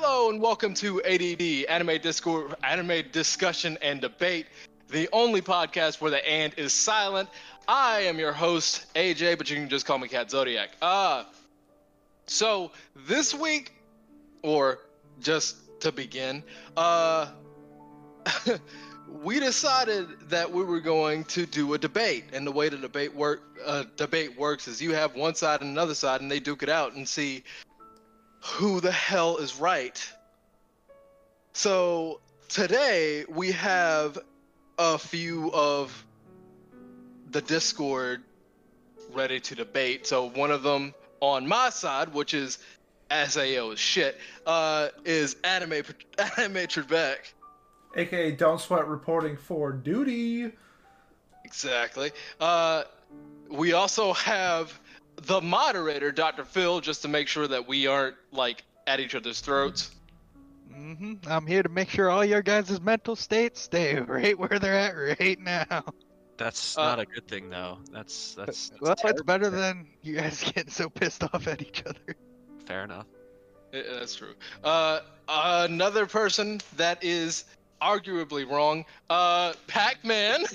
Hello and welcome to ADD Anime Discord, Anime Discussion and Debate, the only podcast where the and is silent. I am your host AJ, but you can just call me Cat Zodiac. Uh so this week, or just to begin, uh, we decided that we were going to do a debate, and the way the debate work uh, debate works is you have one side and another side, and they duke it out and see who the hell is right. So today we have a few of the Discord ready to debate. So one of them on my side, which is SAO is shit, uh, is anime anime Trebek. aka Don't Sweat reporting for duty. Exactly. Uh, we also have the moderator, Dr. Phil, just to make sure that we aren't like at each other's throats. Mm-hmm. I'm here to make sure all your guys' mental states stay right where they're at right now. That's Uh, not a good thing, though. That's that's, that's well, it's terrible. better than you guys getting so pissed off at each other. fair enough. Yeah, that's true. Uh, another person that is arguably wrong, uh, Pac-Man.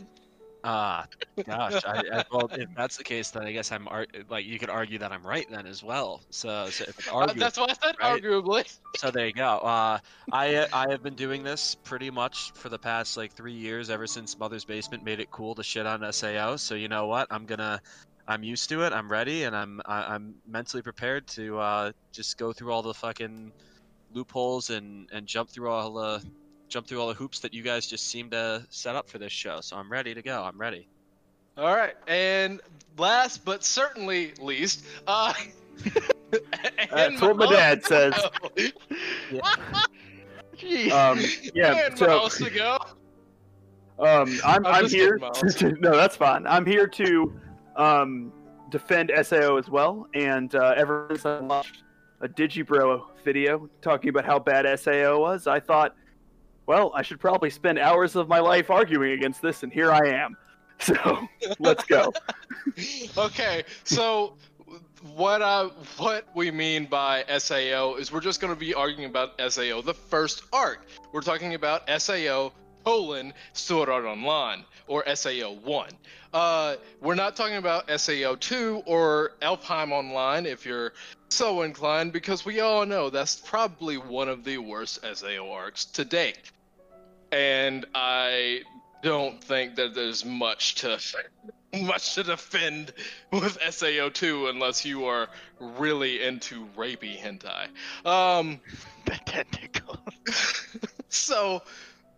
Ah, gosh. I, I, well, if that's the case, then I guess I'm ar- like you could argue that I'm right then as well. So, so Uh, that's why I said right? arguably. so there you go. Uh, I I have been doing this pretty much for the past like three years, ever since Mother's Basement made it cool to shit on Sao. So you know what? I'm gonna. I'm used to it. I'm ready, and I'm I, I'm mentally prepared to uh, just go through all the fucking loopholes and and jump through all the jump through all the hoops that you guys just seem to set up for this show. So I'm ready to go. I'm ready. All right, and last but certainly least, uh, That's what my dad says. Jeez. Um, yeah, and so mouse to go. um, I'm, I'm I'm here. kidding, Miles. no, that's fine. I'm here to um, defend Sao as well. And uh, ever since I watched a Digibro video talking about how bad Sao was, I thought, well, I should probably spend hours of my life arguing against this, and here I am. So let's go. okay, so what I what we mean by SAO is we're just going to be arguing about SAO, the first arc. We're talking about SAO colon Sword Art Online or SAO one. Uh, we're not talking about SAO two or ALfheim Online if you're so inclined, because we all know that's probably one of the worst SAO arcs to date. And I don't think that there's much to much to defend with SAO2 unless you are really into rapey hentai. Um, the tentacle. so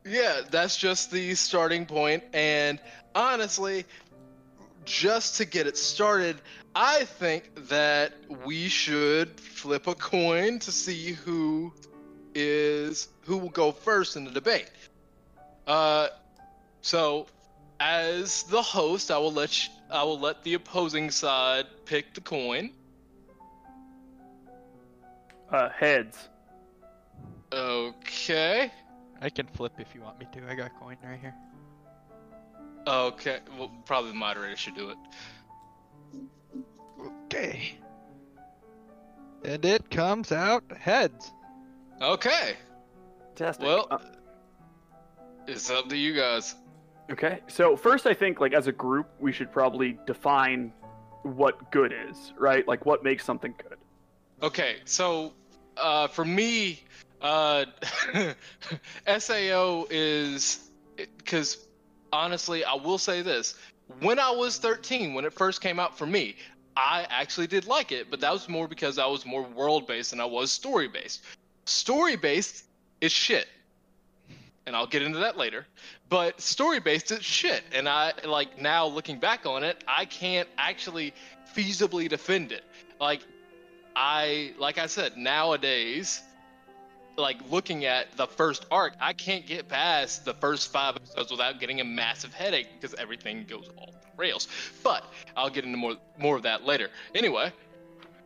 yeah, that's just the starting point and honestly, just to get it started, I think that we should flip a coin to see who is who will go first in the debate. Uh so, as the host, I will let I will let the opposing side pick the coin. Uh, heads. Okay. I can flip if you want me to. I got coin right here. Okay. Well, probably the moderator should do it. Okay. And it comes out heads. Okay. Fantastic. Well, Uh, it's up to you guys. Okay, so first I think like as a group we should probably define what good is, right? Like what makes something good. Okay. So, uh, for me, uh, SAO is because honestly, I will say this: when I was 13, when it first came out for me, I actually did like it, but that was more because I was more world based than I was story based. Story based is shit. And I'll get into that later. But story based is shit. And I like now looking back on it, I can't actually feasibly defend it. Like I like I said, nowadays like looking at the first arc, I can't get past the first five episodes without getting a massive headache because everything goes off the rails. But I'll get into more more of that later. Anyway,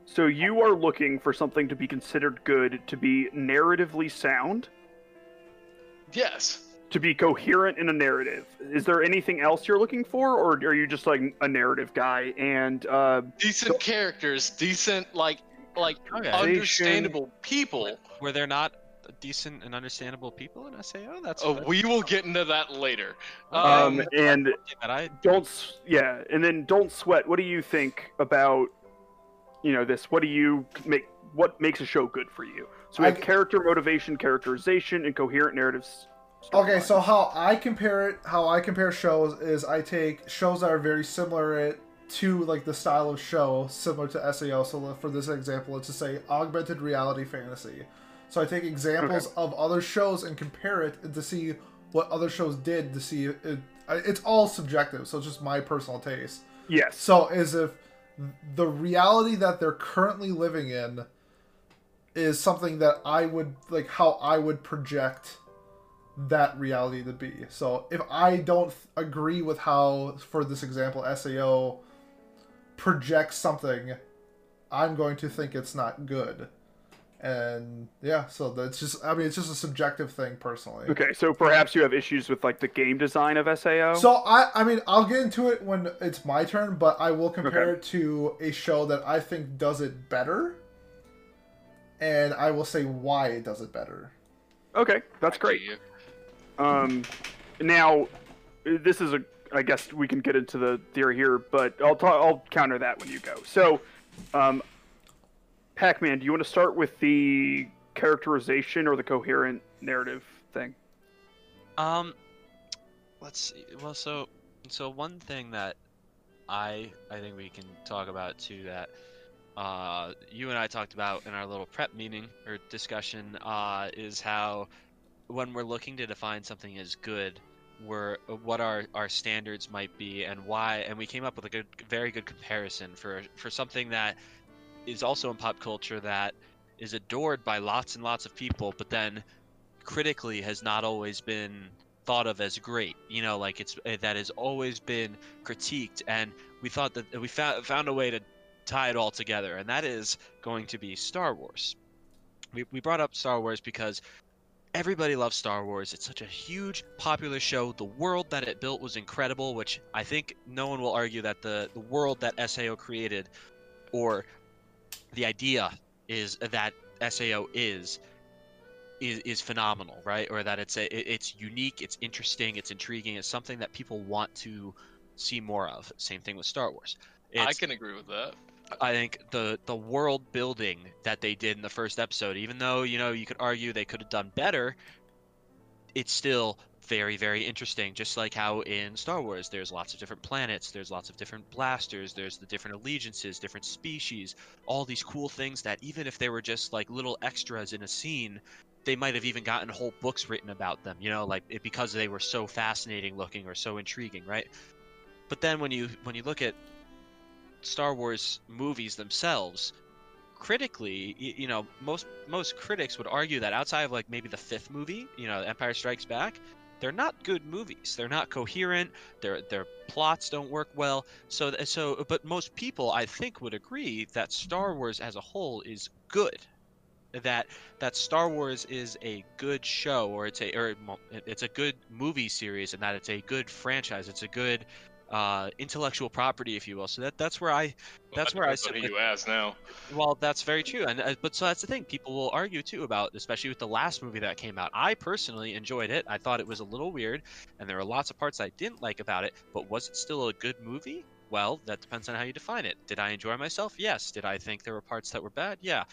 So you are looking for something to be considered good to be narratively sound, yes. to be coherent in a narrative. Is there anything else you're looking for or are you just like a narrative guy and uh Decent characters, decent like like Okay. understandable people. Where they're not decent and understandable people and Sao. That's Oh, that's Oh, we will get into that later. Um, Um, and that I don't yeah, and then don't sweat. What do you think about you know this? What do you make? What makes a show good for you? So we have c- character motivation, characterization, and coherent narratives. Okay, so how I compare it, how I compare shows is I take shows that are very similar to like the style of show, similar to SAO. So for this example, let's just say augmented reality fantasy. So I take examples of other shows and compare it to see what other shows did to see it. It's all subjective, so it's just my personal taste. Yes. So as if the reality that they're currently living in is something that I would like how I would project that reality to be. So if I don't agree with how for this example SAO projects something, I'm going to think it's not good. And yeah, so that's just I mean it's just a subjective thing personally. Okay, so perhaps you have issues with like the game design of Sao. So I, I mean, I'll get into it when it's my turn, but I will compare Okay. it to a show that I think does it better, and I will say why it does it better. okay, that's great. Um, now this is a. I guess we can get into the theory here, but I'll ta- I'll counter that when you go. So, um, Pac-Man, do you want to start with the characterization or the coherent narrative thing? Um, let's see. Well, so so one thing that I I think we can talk about too that uh you and I talked about in our little prep meeting or discussion uh is how when we're looking to define something as good we're what our our standards might be and why and we came up with a good very good comparison for for something that is also in pop culture that is adored by lots and lots of people but then critically has not always been thought of as great. You know like it's eh, that has always been critiqued and we thought that we found found a way to tie it all together and that is going to be Star Wars. We, we brought up Star Wars because everybody loves Star Wars. It's such a huge popular show. The world that it built was incredible which I think no one will argue that the the world that SAO created or the idea is that SAO is is, is phenomenal, right? Or that it's a it's unique, it's interesting, it's intriguing, it's something that people want to see more of. Same thing with Star Wars. I can agree with that. I think the the world building that they did in the first episode, even though you know you could argue they could have done better, it's still very very interesting. Just like how in Star Wars, there's lots of different planets, there's lots of different blasters, there's the different allegiances, different species, all these cool things that even if they were just like little extras in a scene, they might have even gotten whole books written about them. You know, like it, because they were so fascinating looking or so intriguing, right? But then when you when you look at Star Wars movies themselves, critically, you know, most most critics would argue that outside of like maybe the fifth movie, you know, Empire Strikes Back, they're not good movies. They're not coherent. Their their plots don't work well. So so, but most people, I think, would agree that Star Wars as a whole is good. That that Star Wars is a good show, or it's a or it's a good movie series, and that it's a good franchise. It's a good uh, intellectual property, if you will. So that that's where I That's Well, where I sit you ask now. well, that's very true, and uh, but so that's the thing. People will argue too about, especially with the last movie that came out. I personally enjoyed it. I thought it was a little weird, and there were lots of parts I didn't like about it. But was it still a good movie? Well, that depends on how you define it. Did I enjoy myself? Yes. Did I think there were parts that were bad? Yeah.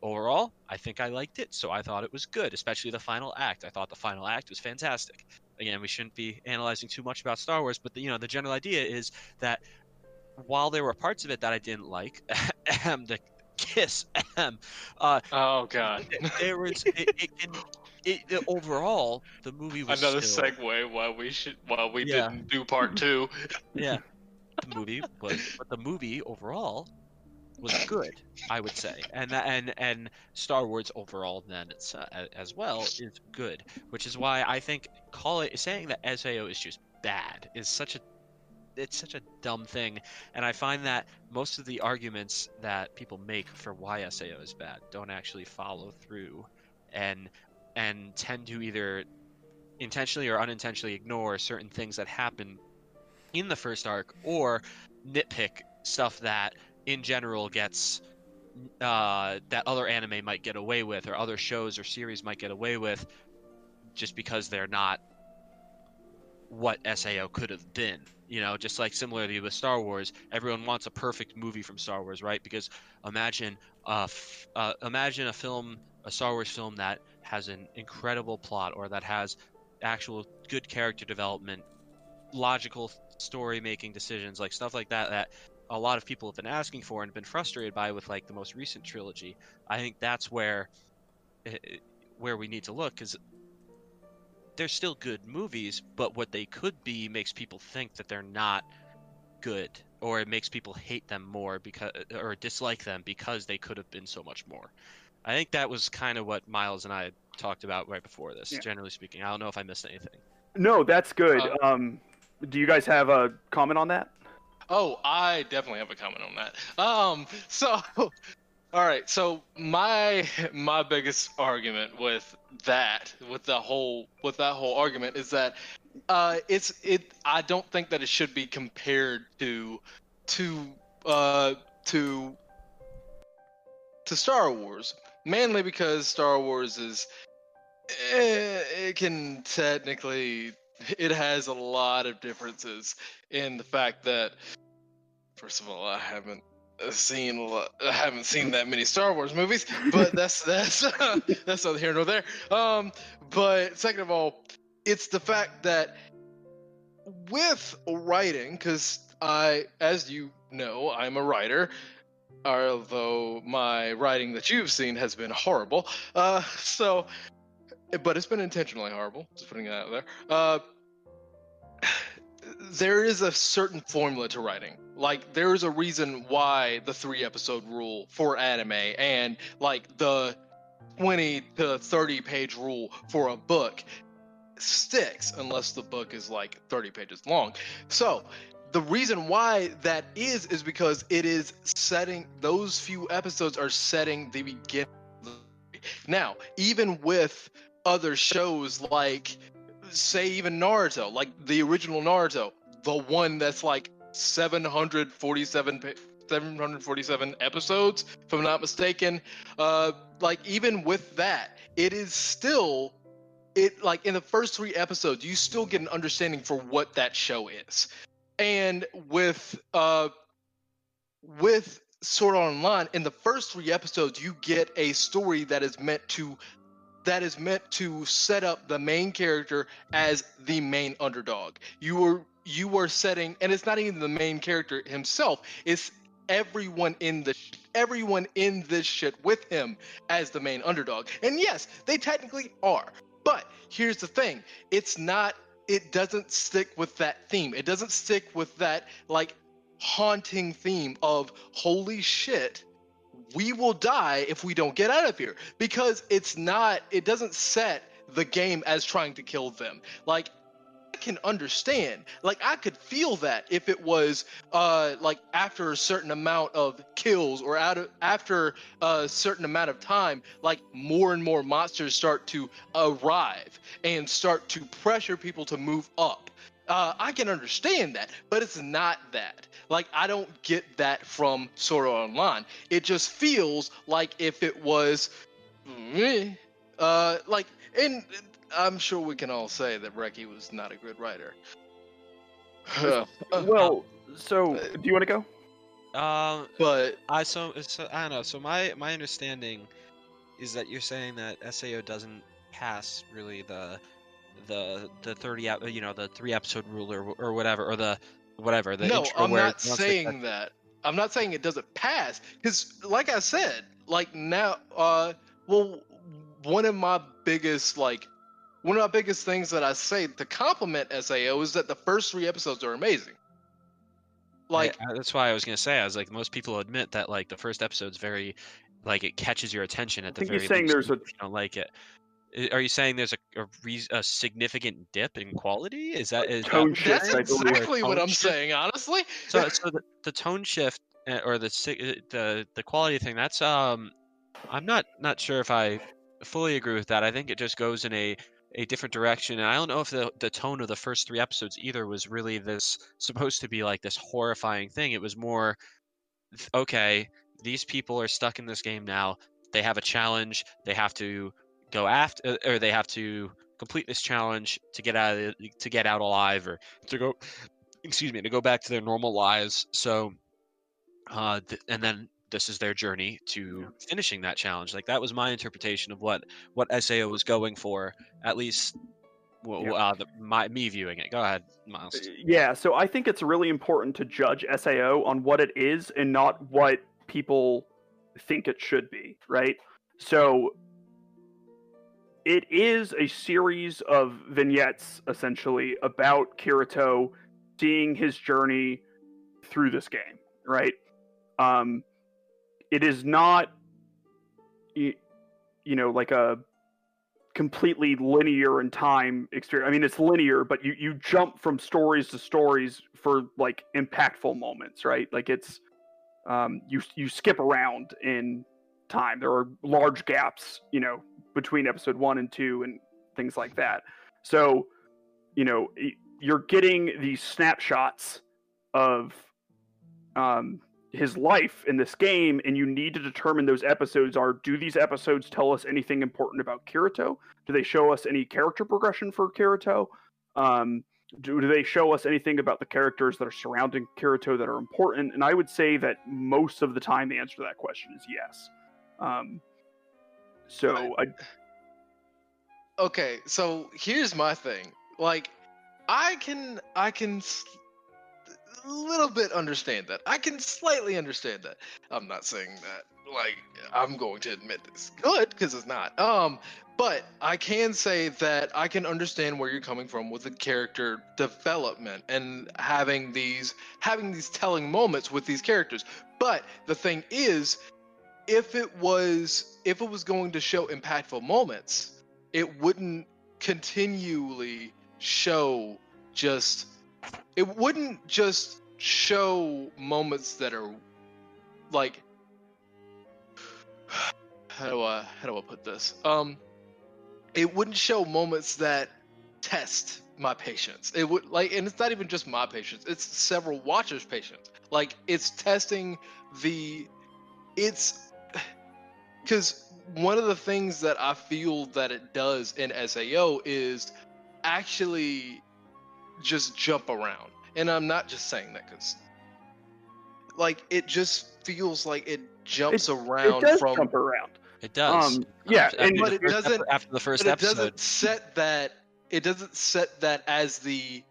Overall, I think I liked it, so I thought it was good, especially the final act. I thought the final act was fantastic. Again, we shouldn't be analyzing too much about Star Wars, but the, you know the general idea is that while there were parts of it that I didn't like, the kiss, uh, Oh god. there was it, it can it, it- overall the movie was Another still, segue why we should why we Yeah. didn't do part two. yeah the movie was but the movie overall was good I would say. And and and Star Wars overall then it's uh, as well is good which is why I think call it saying that Sao is just bad is such a it's such a dumb thing. And I find that most of the arguments that people make for why SAO is bad don't actually follow through and and tend to either intentionally or unintentionally ignore certain things that happen in the first arc or nitpick stuff that in general gets uh, that other anime might get away with, or other shows or series might get away with, just because they're not what Sao could have been. You know, just like similarly with Star Wars, everyone wants a perfect movie from Star Wars, right? Because imagine, uh, f- uh, imagine a film, a Star Wars film that has an incredible plot or that has actual good character development, logical story making decisions, like stuff like that. That a lot of people have been asking for and been frustrated by with like the most recent trilogy. I think that's where eh, where we need to look because they're still good movies, but what they could be makes people think that they're not good, or it makes people hate them more because or dislike them because they could have been so much more. I think that was kind of what Miles and I talked about right before this. Yeah. Generally speaking, I don't know if I missed anything. No, that's good. Uh, um, do you guys have a comment on that? Oh, I definitely have a comment on that. Um, so, all right. So my my biggest argument with that, with the whole with that whole argument, is that uh, it's it. I don't think that it should be compared to to uh to to Star Wars, mainly because Star Wars is eh, it can technically it has a lot of differences in the fact that first of all I haven't uh, seen I haven't seen that many Star Wars movies, but that's that's that's neither here nor there. Um, but second of all, it's the fact that with writing, because I, as you know, I'm a writer. Although my writing that you've seen has been horrible, uh, so, but it's been intentionally horrible. Just putting it out there. Uh, there is a certain formula to writing. Like there is a reason why the three episode rule for anime and like the 20 to 30 page rule for a book sticks unless the book is like 30 pages long. So, the reason why that is is because it is setting those few episodes are setting the beginning. Now, even with other shows like say even Naruto, like the original Naruto, the one that's like 747 747 episodes, if I'm not mistaken. Uh, like even with that, it is still it like in the first three episodes, you still get an understanding for what that show is. And with uh with Sword Online, in the first three episodes, you get a story that is meant to that is meant to set up the main character as the main underdog. You are you are setting, and it's not even the main character himself. It's everyone in the everyone in this shit with him as the main underdog. And yes, they technically are. But here's the thing: it's not. It doesn't stick with that theme. It doesn't stick with that like haunting theme of holy shit we will die if we don't get out of here. Because it's not it doesn't set the game as trying to kill them. Like i can understand. Like i could feel that if it was uh like after a certain amount of kills or out of, after a certain amount of time like more and more monsters start to arrive and start to pressure people to move up. Uh, I can understand that, but it's not that. Like, I don't get that from Sword Art Online. It just feels like if it was, meh, uh, like, and I'm sure we can all say that Reki was not a good writer. Well, so do you want to go? Um, but I so, so I don't know. So my my understanding is that you're saying that Sao doesn't pass really the the the thirty you know the three episode rule or or whatever or the whatever the no, intro I'm not once they- saying that. I'm not saying it doesn't pass because, like I said, like now, uh, well, one of my biggest like one of my biggest things that I say to compliment Sao is that the first three episodes are amazing. Like, I- I- that's why I was gonna say I was like most people admit that like the first episode's very like it catches your attention at the think very he's saying least, there's a- you don't like it. I- Are you saying there's a a, reas a significant dip in quality? Is that is that tone what shift, that's you're I saying? believe. exactly what I'm shift? saying, honestly. So, so the, the tone shift uh, or the uh, the the quality thing that's um I'm not not sure if I fully agree with that. I think it just goes in a a different direction, and I don't know if the the tone of the first three episodes either was really this supposed to be like this horrifying thing. It was more okay. these people are stuck in this game now. They have a challenge. They have to go after, or they have to complete this challenge to get out of the, to get out alive, or to go, excuse me, to go back to their normal lives. So, uh, th- and then this is their journey to finishing that challenge. Like that was my interpretation of what what Sao was going for, at least. Well, Yeah. uh, the, my me viewing it. Go ahead, Miles. Yeah, so I think it's really important to judge SAO on what it is and not what people think it should be, right? So it is a series of vignettes essentially about Kirito seeing his journey through this game, right? Um it is not y- you know like a completely linear in time experience. I mean, it's linear, but you you jump from stories to stories for like impactful moments, right? Like it's um, you you skip around in time. There are large gaps, you know, between episode one and two and things like that. So, you know, you're getting these snapshots of um, his life in this game, and you need to determine those episodes are do these episodes tell us anything important about Kirito? Do they show us any character progression for Kirito? Um, do, do they show us anything about the characters that are surrounding Kirito that are important? And I would say that most of the time the answer to that question is yes. Um, so I, okay so here's my thing. Like i can i can a little bit understand that. I can slightly understand that. I'm not saying that like i'm going to admit this. Good because it's not. Um but i can say that i can understand where you're coming from with the character development and having these having these telling moments with these characters. But the thing is if it was if it was going to show impactful moments it wouldn't continually show just it wouldn't just show moments that are like how do I how do I put this? Um it wouldn't show moments that test my patience. It would like and it's not even just my patience, it's several watchers' patience. Like it's testing the it's because one of the things that I feel that it does in SAO is actually just jump around. And I'm not just saying that because, like, it just feels like it jumps it around does from. jump around. It does. Um, yeah, After and- the But it doesn't- epi- after the first but it doesn't set that. It doesn't set that as the.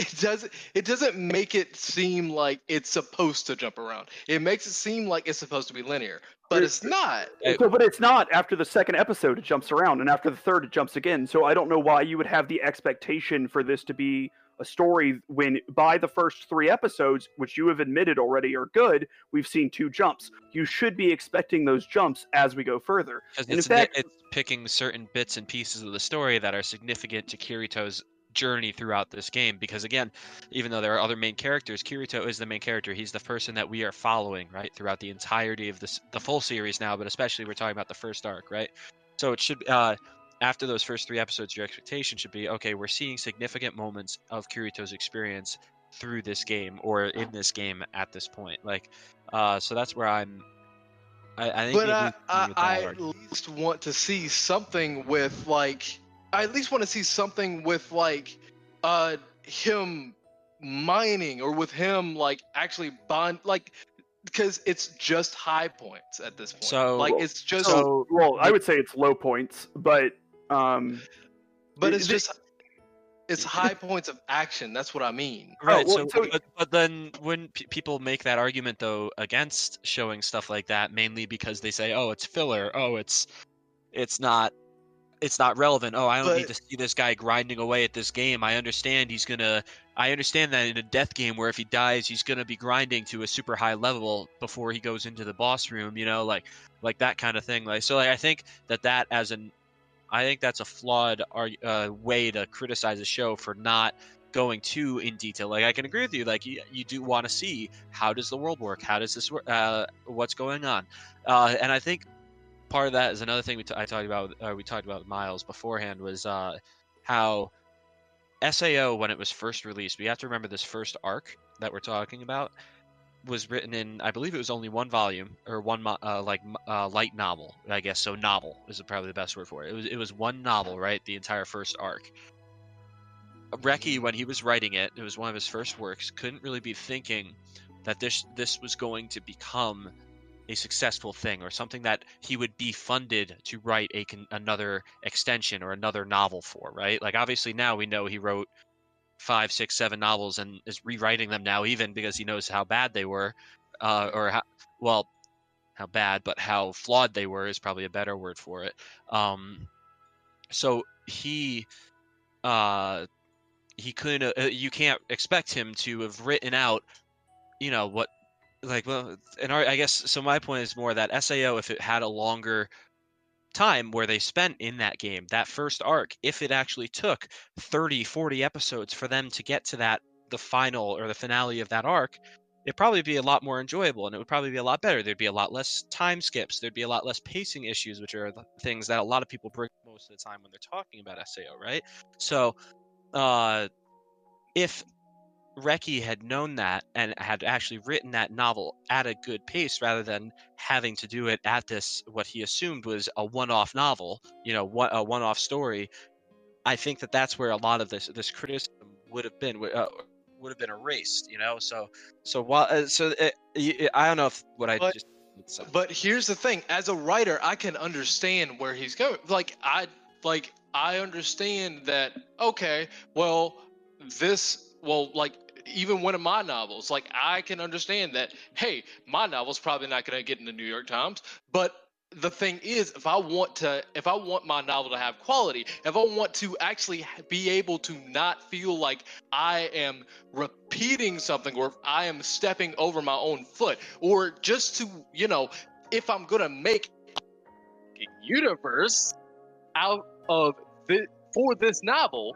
It doesn't. It doesn't make it seem like it's supposed to jump around. It makes it seem like it's supposed to be linear, but It- it's not. It- So, but it's not. After the second episode, it jumps around, and after the third, it jumps again. So I don't know why you would have the expectation for this to be a story when by the first three episodes, which you have admitted already are good, we've seen two jumps. You should be expecting those jumps as we go further. Because And in it's, fact- it's picking certain bits and pieces of the story that are significant to Kirito's journey throughout this game. Because again, even though there are other main characters, Kirito is the main character. He's the person that we are following, right, throughout the entirety of this, the full series now. But especially we're talking about the first arc, right? So it should, uh, after those first three episodes, your expectation should be, okay, we're seeing significant moments of Kirito's experience through this game or in this game at this point. Like, uh, so that's where I'm. I, I think. but I, I, I at least want to see something with like I at least want to see something with like uh him mining or with him like actually bond like because it's just high points at this point. So- like it's just So, well, I would say it's low points, but um, but it's the- just it's high points of action. That's what I mean. Right. well, so, so- but, but then when p- people make that argument though against showing stuff like that, mainly because they say, "Oh, it's filler. Oh, it's it's not it's not relevant. Oh, I don't need to see this guy grinding away at this game. I understand he's gonna. I understand that in a death game where if he dies, he's gonna be grinding to a super high level before he goes into the boss room. You know, like like that kind of thing. Like so, like I think that that as an I think that's a flawed uh, way to criticize a show for not going too in detail. Like I can agree with you. Like you, you do want to see how does the world work? How does this work? Uh, what's going on? Uh, and I think part of that is another thing we t- I talked about. Uh, we talked about Miles beforehand was uh, how SAO when it was first released. We have to remember this first arc that we're talking about. was written in, I believe it was only one volume or one uh, like uh, light novel, I guess. So novel is probably the best word for it. It was it was one novel, right? The entire first arc. Reki, when he was writing it, it was one of his first works. Couldn't really be thinking that this this was going to become a successful thing or something that he would be funded to write a con- another extension or another novel for, right? Like obviously now we know he wrote five, six, seven novels and is rewriting them now, even because he knows how bad they were, uh, or how well, how bad, but how flawed they were is probably a better word for it. Um, so he, uh, he couldn't. Uh, you can't expect him to have written out, you know, what, like, well, and I guess so. My point is more that Sao, if it had a longer time where they spent in that game that first arc if it actually took 30 40 episodes for them to get to that the final or the finale of that arc it'd probably be a lot more enjoyable and it would probably be a lot better there'd be a lot less time skips there'd be a lot less pacing issues which are things that a lot of people bring most of the time when they're talking about sao right so uh if Reki had known that and had actually written that novel at a good pace rather than having to do it at this what he assumed was a one-off novel, you know, one, a one-off story. I think that that's where a lot of this this criticism would have been uh, would have been erased, you know. So so while uh, so it, I don't know if what I But- just so, But here's the thing: as a writer, I can understand where he's going. Like I like I understand that. Okay, well, this well, like even one of my novels, like I can understand that. Hey, my novel's probably not going to get in the New York Times, but the thing is if i want to if i want my novel to have quality if i want to actually be able to not feel like i am repeating something or i am stepping over my own foot or just to you know if i'm gonna make a universe out of this for this novel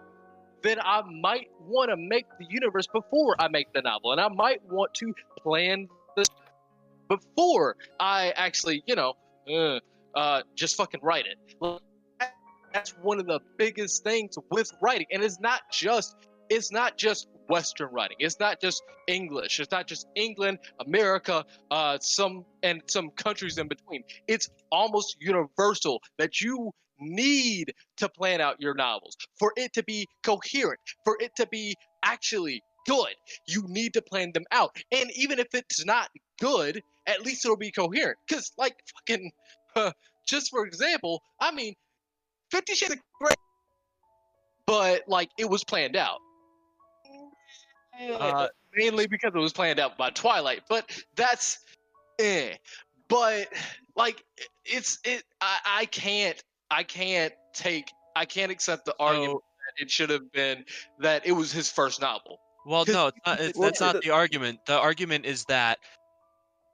then i might want to make the universe before i make the novel and i might want to plan this before i actually you know uh, uh, just fucking write it. That's one of the biggest things with writing, and it's not just it's not just Western writing. It's not just English. It's not just England, America, uh, some and some countries in between. It's almost universal that you need to plan out your novels for it to be coherent, for it to be actually good. You need to plan them out, and even if it's not good, at least it'll be coherent. Because, like, fucking, uh, just for example, I mean, Fifty Shades of Grey, but like it was planned out. Uh, mainly because it was planned out by Twilight, but that's eh. But like, it's it. I, I can't. I can't take. I can't accept the argument that it should have been that it was his first novel. Well, no, it's not, it's, that's not the- the argument. The argument is that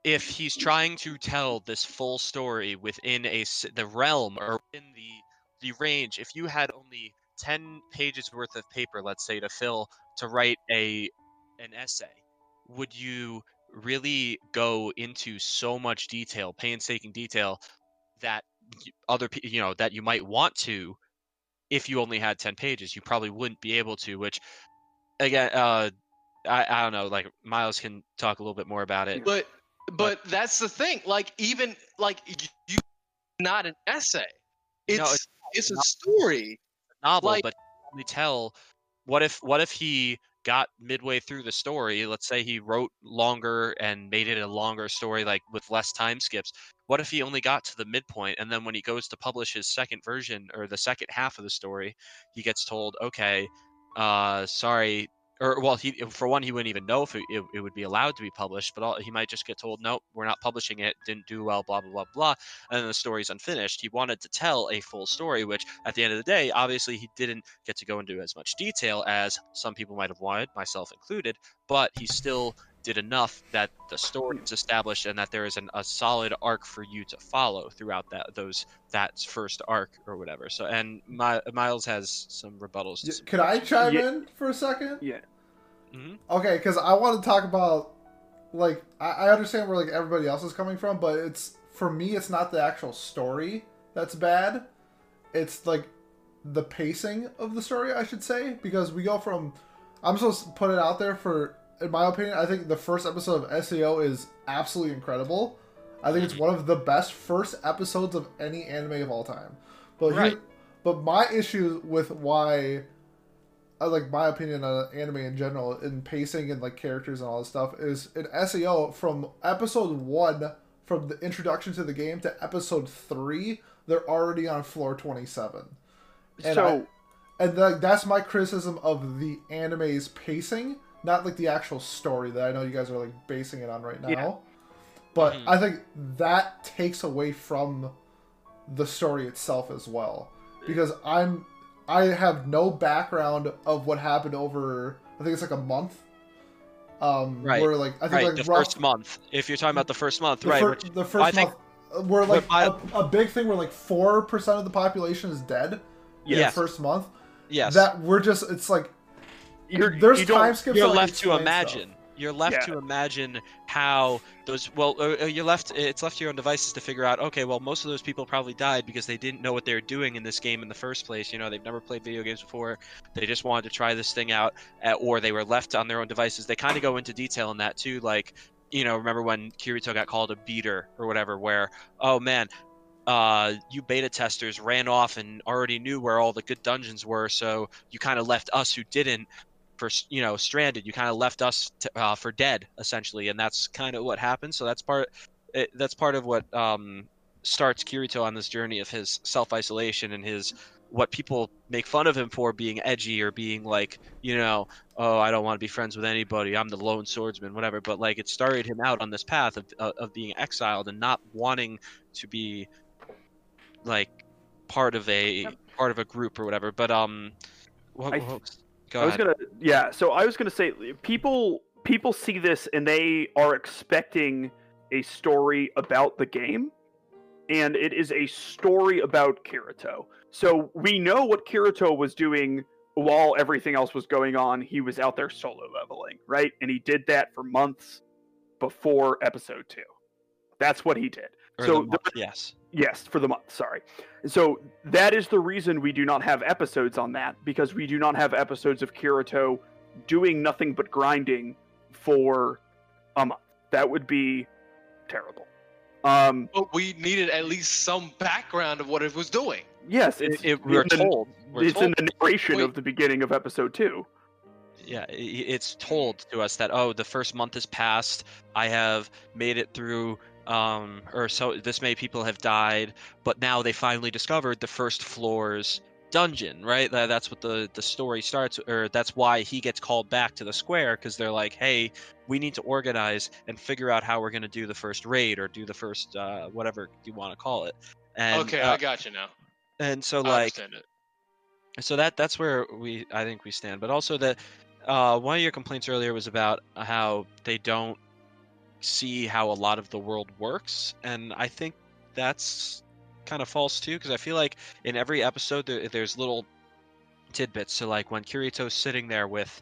if he's trying to tell this full story within a the realm or in the the range, if you had only ten pages worth of paper, let's say, to fill to write a an essay, would you really go into so much detail, painstaking detail, that y- other you know that you might want to if you only had 10 pages you probably wouldn't be able to which again uh I, I don't know like miles can talk a little bit more about it But but that's the thing. Like even like you, not an essay. It's No, it's, it's a story. novel like- but only tell what if what if he got midway through the story let's say he wrote longer and made it a longer story like with less time skips what if he only got to the midpoint? And then when he goes to publish his second version or the second half of the story he gets told okay uh sorry or well he for one he wouldn't even know if it, it, it would be allowed to be published but all, he might just get told nope we're not publishing it didn't do well blah blah blah blah and then the story's unfinished. He wanted to tell a full story which at the end of the day obviously he didn't get to go into as much detail as some people might have wanted myself included but he still did enough that the story is established and that there is an, a solid arc for you to follow throughout that those that first arc or whatever so and My, miles has some rebuttals to some- Could I chime Yeah. in for a second? Yeah. Mhm. Okay, because I want to talk about like I, I understand where like everybody else is coming from, but it's for me it's not the actual story that's bad. It's like the pacing of the story, I should say, because we go from I'm supposed to put it out there for in my opinion, I think the first episode of SAO is absolutely incredible. I think it's mm-hmm. one of the best first episodes of any anime of all time. But here- but my issue with why, I like my opinion on anime in general, in pacing and like characters and all this stuff, is in SAO from episode one, from the introduction to the game to episode three, they're already on floor twenty seven. And so and like that's my criticism of the anime's pacing, not like the actual story that I know you guys are like basing it on right now. Yeah. But Mhm. I think that takes away from the story itself as well, because I'm I have no background of what happened over I think it's like a month. Um, Right. Where like I think right, like the rough- first month. If you're talking about the first month, the, right? fir- the first I think- month uh, where like I- a, a big thing where like four percent of the population is dead. in The first month. yes. That we're just it's like you're there's you time skips. you're left to imagine. stuff. You're left Yeah. to imagine how those. Well, uh, uh, you're left. It's left to your own devices to figure out. Okay, well, most of those people probably died because they didn't know what they were doing in this game in the first place. You know, they've never played video games before. They just wanted to try this thing out, uh, or they were left on their own devices. They kind of go into detail in that too. Like, you know, remember when Kirito got called a beater or whatever? Where, oh man, uh, you beta testers ran off and already knew where all the good dungeons were, so you kind of left us who didn't for you know stranded. You kind of left us to, uh, for dead essentially, and that's kind of what happened. So that's part it, that's part of what um, starts Kirito on this journey of his self isolation and his what people make fun of him for being edgy or being like you know oh I don't want to be friends with anybody. I'm the lone swordsman, whatever. But like it started him out on this path of of of being exiled and not wanting to be like part of a part of a group or whatever. But um, what, what go I was ahead. gonna yeah. So I was gonna say people people see this and they are expecting a story about the game, and it is a story about Kirito. So we know what Kirito was doing while everything else was going on. He was out there solo leveling, right? And he did that for months before episode two. That's what he did. Or so the the- month, yes. Yes, for the month. Sorry. So that is the reason we do not have episodes on that because we do not have episodes of Kirito doing nothing but grinding for a month. That would be terrible. Um, But we needed at least some background of what it was doing. yes, it's, It, it, we're in the- told. We're it's told in the narration Wait. of the beginning of episode two. yeah, i- i- it's told to us that oh, the first month has passed. I have made it through, um, or so this many people have died, but now they finally discovered the first floor's dungeon. Right, that, that's what the the story starts, or that's why he gets called back to the square because they're like, hey, we need to organize and figure out how we're gonna do the first raid or do the first uh, whatever you want to call it. And, okay, uh, I got you now. and so I like understand it. so that that's where we I think we stand. But also that uh, one of your complaints earlier was about how they don't see how a lot of the world works, and I think that's kind of false too because I feel like in every episode there, there's little tidbits. So like when Kirito's sitting there with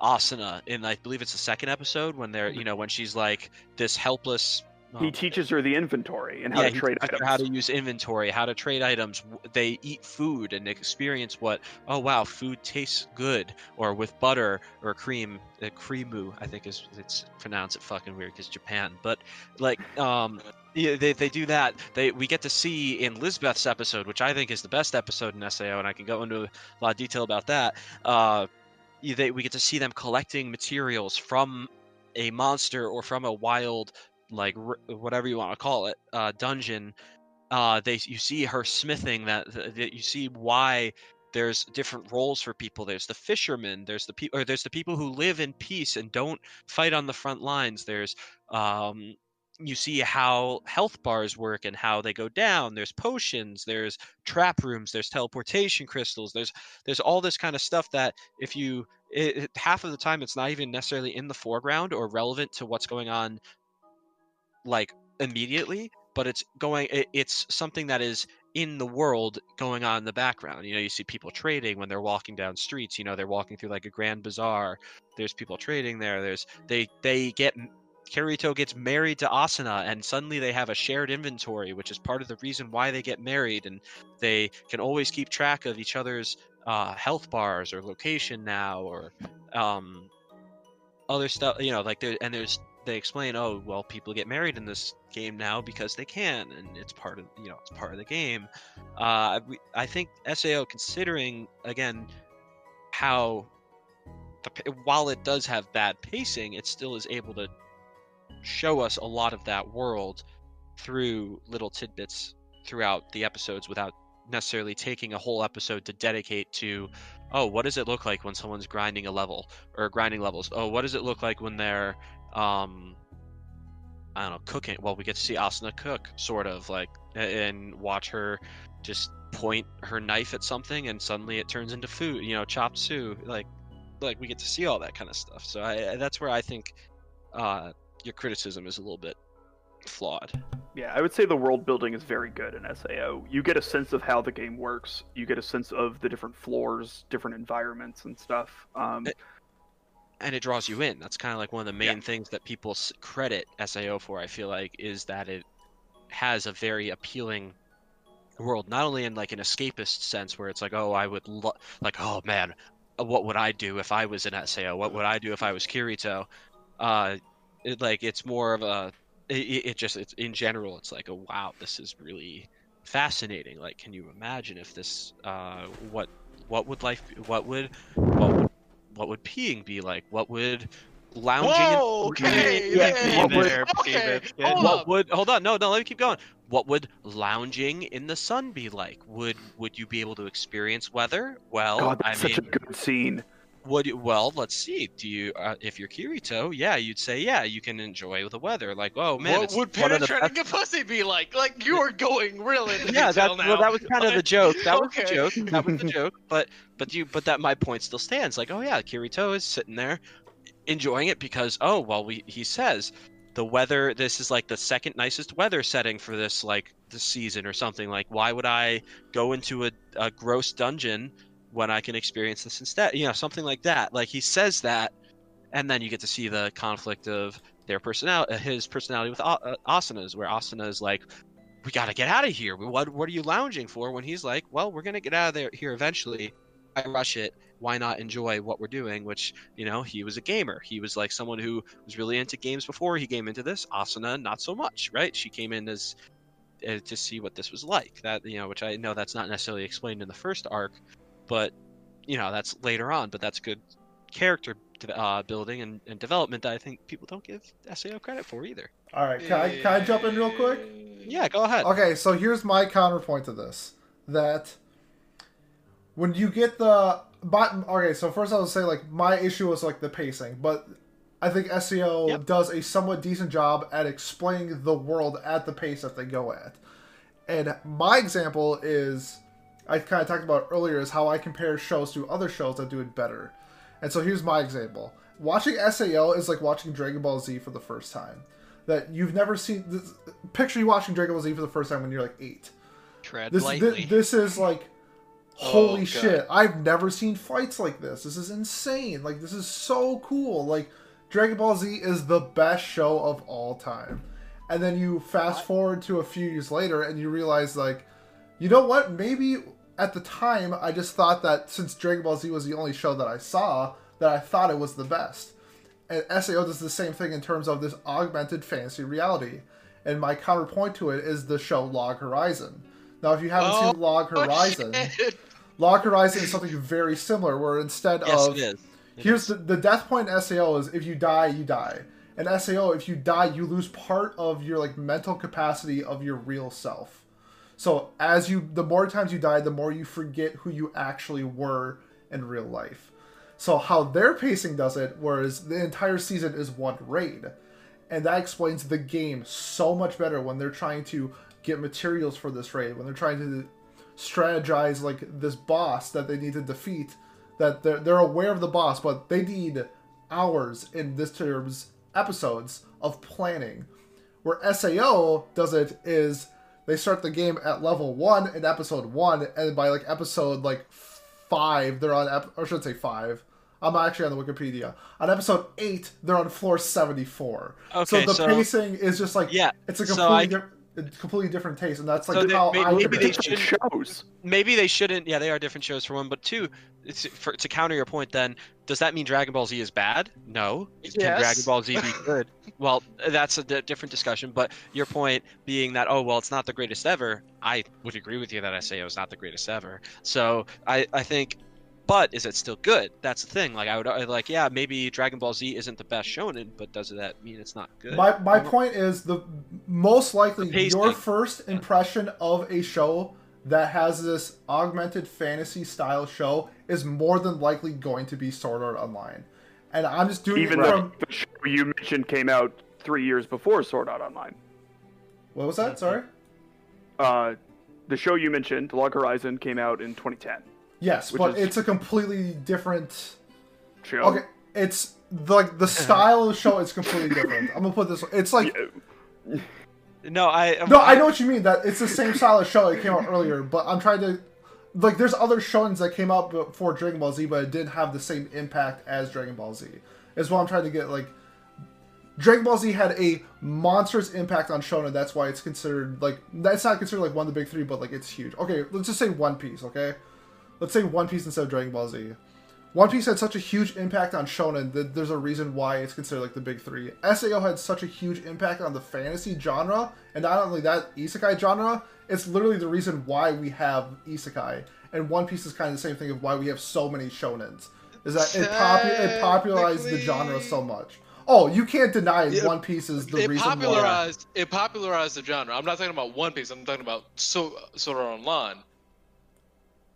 Asuna in I believe it's the second episode when they're mm-hmm. you know when she's like this helpless. He um, teaches her the inventory and how yeah, to trade items. how to use inventory, how to trade items. They eat food and experience what, oh wow, food tastes good, or with butter or cream, uh, creamu, I think is it's pronounced it fucking weird because Japan, but like um. Yeah, they, they do that. They we get to see in Lisbeth's episode, which I think is the best episode in SAO, and I can go into a lot of detail about that. Uh, they, we get to see them collecting materials from a monster or from a wild like whatever you want to call it uh, dungeon uh, they you see her smithing that, that you see why there's different roles for people. There's the fishermen there's the people or there's the people who live in peace and don't fight on the front lines. There's um you see how health bars work and how they go down. There's potions there's trap rooms there's teleportation crystals. There's there's all this kind of stuff that if you it- half of the time it's not even necessarily in the foreground or relevant to what's going on like immediately but it's going it, it's something that is in the world going on in the background you know you see people trading when they're walking down streets you know they're walking through like a grand bazaar there's people trading there there's they they get Kirito gets married to Asuna and suddenly they have a shared inventory which is part of the reason why they get married and they can always keep track of each other's uh, health bars or location now or um other stuff. You know, like there and there's they explain, oh well, people get married in this game now because they can, and it's part of you know it's part of the game. Uh, we, I think Sao considering again how the, while it does have bad pacing, it still is able to show us a lot of that world through little tidbits throughout the episodes without necessarily taking a whole episode to dedicate to oh what does it look like when someone's grinding a level or grinding levels? Oh what does it look like when they're um i don't know cooking? Well we get to see asuna cook sort of like and watch her just point her knife at something and suddenly it turns into food you know chopped suey like like we get to see all that kind of stuff. So I, that's where i think uh your criticism is a little bit flawed Yeah, I would say the world building is very good in SAO. You get a sense of how the game works. You get a sense of the different floors, different environments, and stuff. Um, Eh, and it draws you in. That's kind of like one of the main Yeah. things that people credit SAO for. I feel like is that it has a very appealing world, not only in like an escapist sense where it's like, oh, I would lo- like, oh man, uh, what would I do if I was in SAO? What would I do if I was Kirito? Uh, it, like it's more of a, it, it it just it's in general, it's like, oh wow, this is really fascinating. Like, can you imagine if this, uh, what what would life, be- what would, what would what would peeing be like? What would lounging? in- Whoa, okay, Yeah, yeah, what would- okay, David. Hold what would hold on? No, no. Let me keep going. What would lounging in the sun be like? Would would you be able to experience weather? Well, God, I that's mean, such a good scene. Would you, well, let's see. Do you, uh, if you're Kirito, yeah, you'd say, yeah, you can enjoy the weather. Like, oh man, what would penetrating a pussy be like? Like you are going really yeah, that well, that was kind of the joke. That was okay. the joke. That was the joke. But but you but that my point still stands. Like, oh yeah, Kirito is sitting there enjoying it because oh well, we he says the weather. This is like the second nicest weather setting for this like the season or something. Like, why would I go into a, a gross dungeon when I can experience this instead? You know, something like that. Like he says that, and then you get to see the conflict of their personality, his personality with uh, Asuna's, where Asuna is like, "We got to get out of here. What what are you lounging for?" When he's like, "Well, we're gonna get out of there here eventually. I rush it. Why not enjoy what we're doing?" Which you know, he was a gamer. He was like someone who was really into games before he came into this. Asuna, not so much, right? She came in as uh, to see what this was like. That you know, which I know that's not necessarily explained in the first arc, but you know, that's later on. But that's good character uh, building and, and development that I think people don't give Sao credit for either. All right, can I can I jump in real quick? Yeah, go ahead. Okay, so here's my counterpoint to this: that when you get the but okay, so first I'll say like my issue was like the pacing, but I think SAO Yep. does a somewhat decent job at explaining the world at the pace that they go at. And my example is I kind of talked about earlier is how I compare shows to other shows that do it better. And so here's my example. Watching SAO is like watching Dragon Ball Z for the first time. That you've never seen. This, picture you watching Dragon Ball Z for the first time when you're like eight. Tread This lightly. thi- this is like, Oh, holy God. shit! I've never seen fights like this. This is insane. Like this is so cool. Like Dragon Ball Z is the best show of all time. And then you fast forward to a few years later, and you realize like, you know what? Maybe at the time I just thought that since Dragon Ball Z was the only show that I saw, that I thought it was the best. And SAO does the same thing in terms of this augmented fantasy reality. And my counterpoint to it is the show Log Horizon. Now, if you haven't Oh, seen Log Horizon, shit. Log Horizon is something very similar, where instead Yes, of it here's the, the death point in SAO is if you die, you die. And SAO, if you die, you lose part of your like mental capacity of your real self. So as you, the more times you die, the more you forget who you actually were in real life. So how their pacing does it, whereas the entire season is one raid, and that explains the game so much better when they're trying to get materials for this raid, when they're trying to strategize like this boss that they need to defeat. That they're, they're aware of the boss, but they need hours in this terms episodes of planning. Where SAO does it is they start the game at level one in episode one, and by like episode like five, they're on. Ep- or I should say five. I'm actually on the Wikipedia. On episode eight, they're on floor seventy four. Okay, so the so- pacing is just like Yeah, it's a so I- completely different taste, and that's like So they- how may- I. maybe would they pick- should- shows. maybe they shouldn't. Yeah, they are different shows for one, but two, it's, for, to counter your point, then does that mean Dragon Ball Z is bad? No. Can Dragon Ball Z be good? well, that's a different discussion. But your point being that oh well, it's not the greatest ever. I would agree with you that I say it was not the greatest ever. So I I think. But is it still good? That's the thing. Like I would I, like, yeah, maybe Dragon Ball Z isn't the best shonen, but does that mean it's not good? My my point is the most likely The your first impression of a show that has this augmented fantasy style show is more than likely going to be Sword Art Online, and I'm just doing Even it from the show you mentioned came out three years before Sword Art Online. what was that? Sorry. Uh, the show you mentioned, Log Horizon, came out in 2010. Yes, but is- it's a completely different. Show. Okay, it's like the style of the show is completely different. I'm gonna put this. It's like Yeah, no, I no, I know what you mean. That it's the same style of show that came out earlier, but I'm trying to like. There's other shonens that came out before Dragon Ball Z, but it didn't have the same impact as Dragon Ball Z. Is what I'm trying to get. Like, Dragon Ball Z had a monstrous impact on shonen. That's why it's considered like that's not considered like one of the big three, but like it's huge. Okay, let's just say One Piece. Okay, let's say One Piece instead of Dragon Ball Z. One Piece had such a huge impact on shonen that there's a reason why it's considered like the big three. Sao had such a huge impact on the fantasy genre, and not only that, isekai genre. It's literally the reason why we have isekai, and One Piece is kind of the same thing of why we have so many shonens. Is that it, popu- it popularized the genre so much. Oh, you can't deny Yeah, One Piece is the it reason why. popularized it popularized the genre. I'm not talking about One Piece. I'm talking about so Sword Art Online.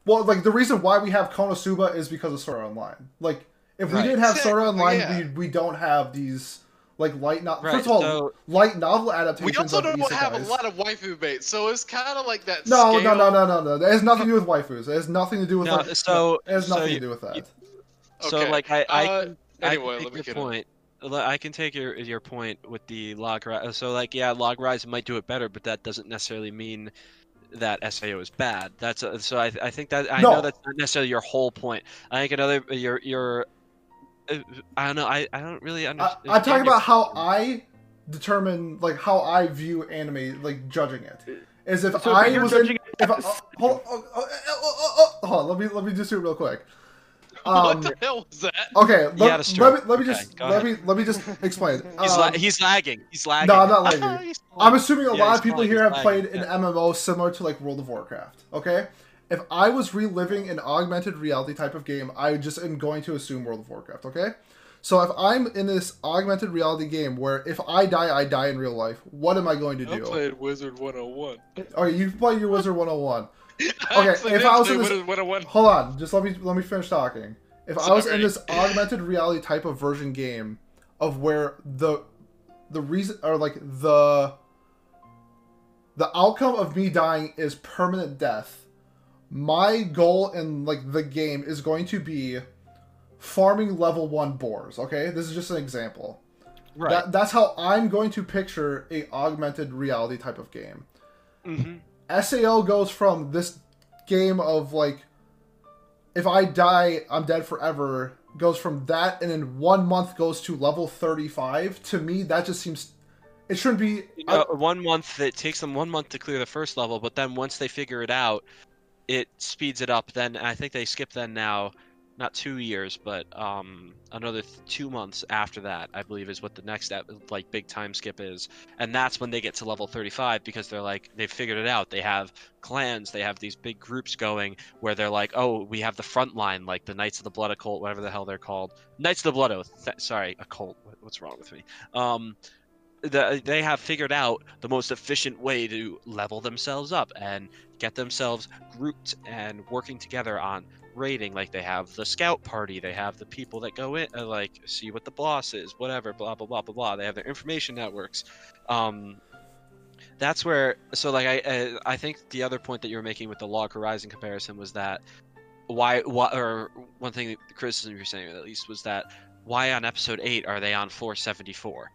Well, like the reason why we have Konosuba is because of Sword Online. Like, if we Right. didn't have Sword Online, yeah. we, we don't have these like light novel. Right, First of all, so- light novel adaptations. We also don't have a lot of waifu bait, so it's kind of like that. No, no, scale. no, no, no, no. It has nothing to do with waifus. It has nothing to do with No, like. so- it has so nothing you- to do with that. you- So Okay, like I I uh, can, I anyway, can let me take get your in. point. L- I can take your your point with the log rise. So like yeah, log rise might do it better, but that doesn't necessarily mean that SAO is bad. That's a, so I I think that I No. know that's not necessarily your whole point. I think another your your uh, I don't know. I, I don't really understand. I'm talking about how I determine like how I view anime, like judging it. Is if So, I you're was in, judging it if I, as- oh, hold, oh, oh, oh, oh, oh, hold on, let me let me just do it real quick. what Um, the hell was that? Okay, You let, let me let me Okay, just go let me let me just explain. he's Um, la- he's lagging. He's lagging. no, I'm not lagging. I'm assuming a Yeah, lot of people here have lagging, played an yeah. MMO similar to like World of Warcraft. Okay, if I was reliving an augmented reality type of game, I just am going to assume World of Warcraft. Okay, so if I'm in this augmented reality game where if I die, I die in real life, what am I going to do? I played Wizard 101. Okay, you play your Wizard 101. Okay, if I was in this- Wizard 101. Hold on, just let me let me finish talking. If I was in this augmented reality type of version game of where the the reason or like the the outcome of me dying is permanent death, my goal in like the game is going to be farming level 1 boars, okay? This is just an example. Right. That, that's how I'm going to picture a augmented reality type of game. Mm hmm SAO goes from this game of like, if I die, I'm dead forever, goes from that, and in one month goes to level 35. To me, that just seems. It shouldn't be. I- Uh, one month it takes them one month to clear the first level, but then once they figure it out, it speeds it up. Then I think they skip then now, not two years, but um another th- two months after that. I believe is what the next like big time skip is, and that's when they get to level 35 because they're like they've figured it out. They have clans, they have these big groups going where they're like, oh, we have the front line, like the Knights of the Blood Occult, whatever the hell they're called, Knights of the Blood Oath. Th- sorry, occult. What's wrong with me? Um, the, they have figured out the most efficient way to level themselves up and get themselves grouped and working together on raiding like they have the scout party they have the people that go in uh, like see what the boss is whatever blah blah blah blah blah. They have their information networks. Um that's where so like i i think the other point that you were making with the log horizon comparison was that why why or one thing the criticism you were saying at least was that why on episode 8 are they on 474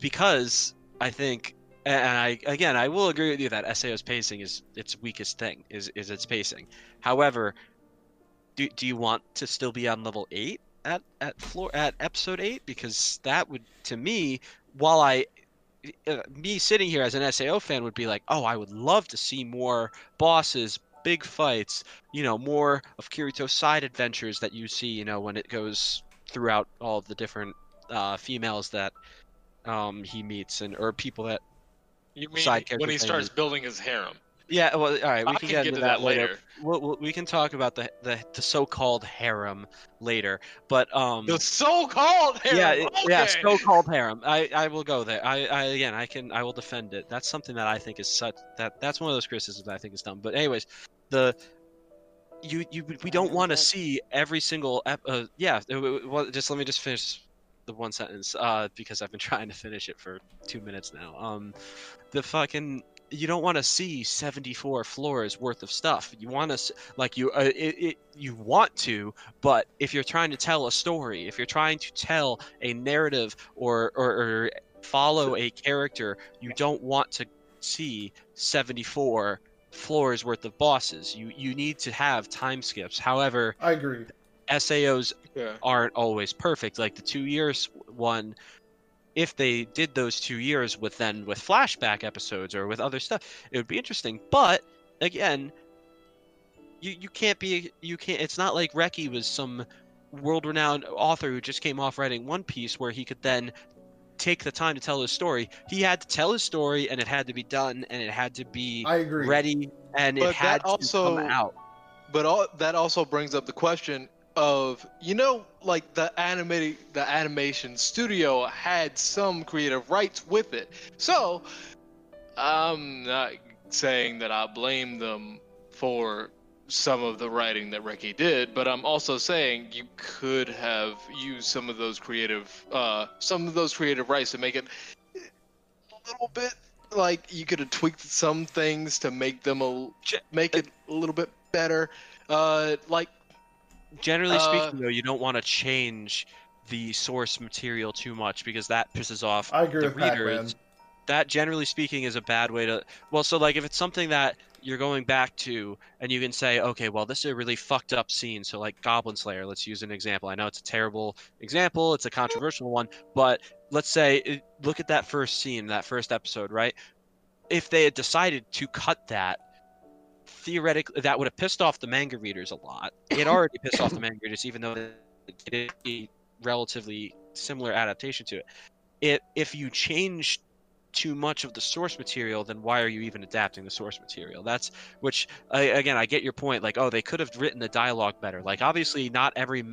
because I think, and I again I will agree with you that SAO's pacing is its weakest thing is is its pacing. However, do do you want to still be on level eight at at floor at episode eight because that would to me while I uh, me sitting here as an Sao fan would be like, oh, I would love to see more bosses, big fights, you know, more of Kirito's side adventures that you see, you know, when it goes throughout all of the different uh, females that um, he meets and or people that You mean Side when he starts building his harem? Yeah well all right we I can, get into that, later, We'll, we'll, we can talk about the, the the so-called harem later but um The so-called harem. yeah it- yeah so-called harem. I i will go there. I i again i can i will defend it. That's something that i think is such that that's one of those criticisms that i think is dumb. But anyways the you you we don't want to see every single ep- uh, yeah uh, well just let me just finish the one sentence uh because i've been trying to finish it for two minutes now. Um the fucking you don't want to see 74 floors worth of stuff you want to like you uh, it, it you want to but if you're trying to tell a story if you're trying to tell a narrative or or, or follow a character you don't want to see 74 floors worth of bosses you you need to have time skips however I agree. saos Yeah. aren't always perfect. Like the two years one, if they did those two years with then with flashback episodes or with other stuff, it would be interesting. But again, you you can't be you can't. It's not like Reki was some world-renowned author who just came off writing One Piece where he could then take the time to tell his story. He had to tell his story, and it had to be done, and it had to be I agree. ready, and But it had also- to come out. But all, that also brings up the question of you know like the animated the animation studio had some creative rights with it. So I'm not saying that I blame them for some of the writing that ricky did, but I'm also saying you could have used some of those creative uh some of those creative rights to make it a little bit like you could have tweaked some things to make them a make it a little bit better. Uh, like generally Uh, speaking though you don't want to change the source material too much because that pisses off I agree the with Pac-Man. readers. That generally speaking is a bad way to well so like if it's something that you're going back to and you can say okay well this is a really fucked up scene so like goblin slayer let's use an example. I know it's a terrible example it's a controversial one but let's say look at that first scene that first episode right? If they had decided to cut that theoretically that would have pissed off the manga readers a lot. It already pissed off the manga readers even though it did a relatively similar adaptation to it. It if you change too much of the source material then why are you even adapting the source material? That's which I, again i get your point like oh they could have written the dialogue better. Like obviously not every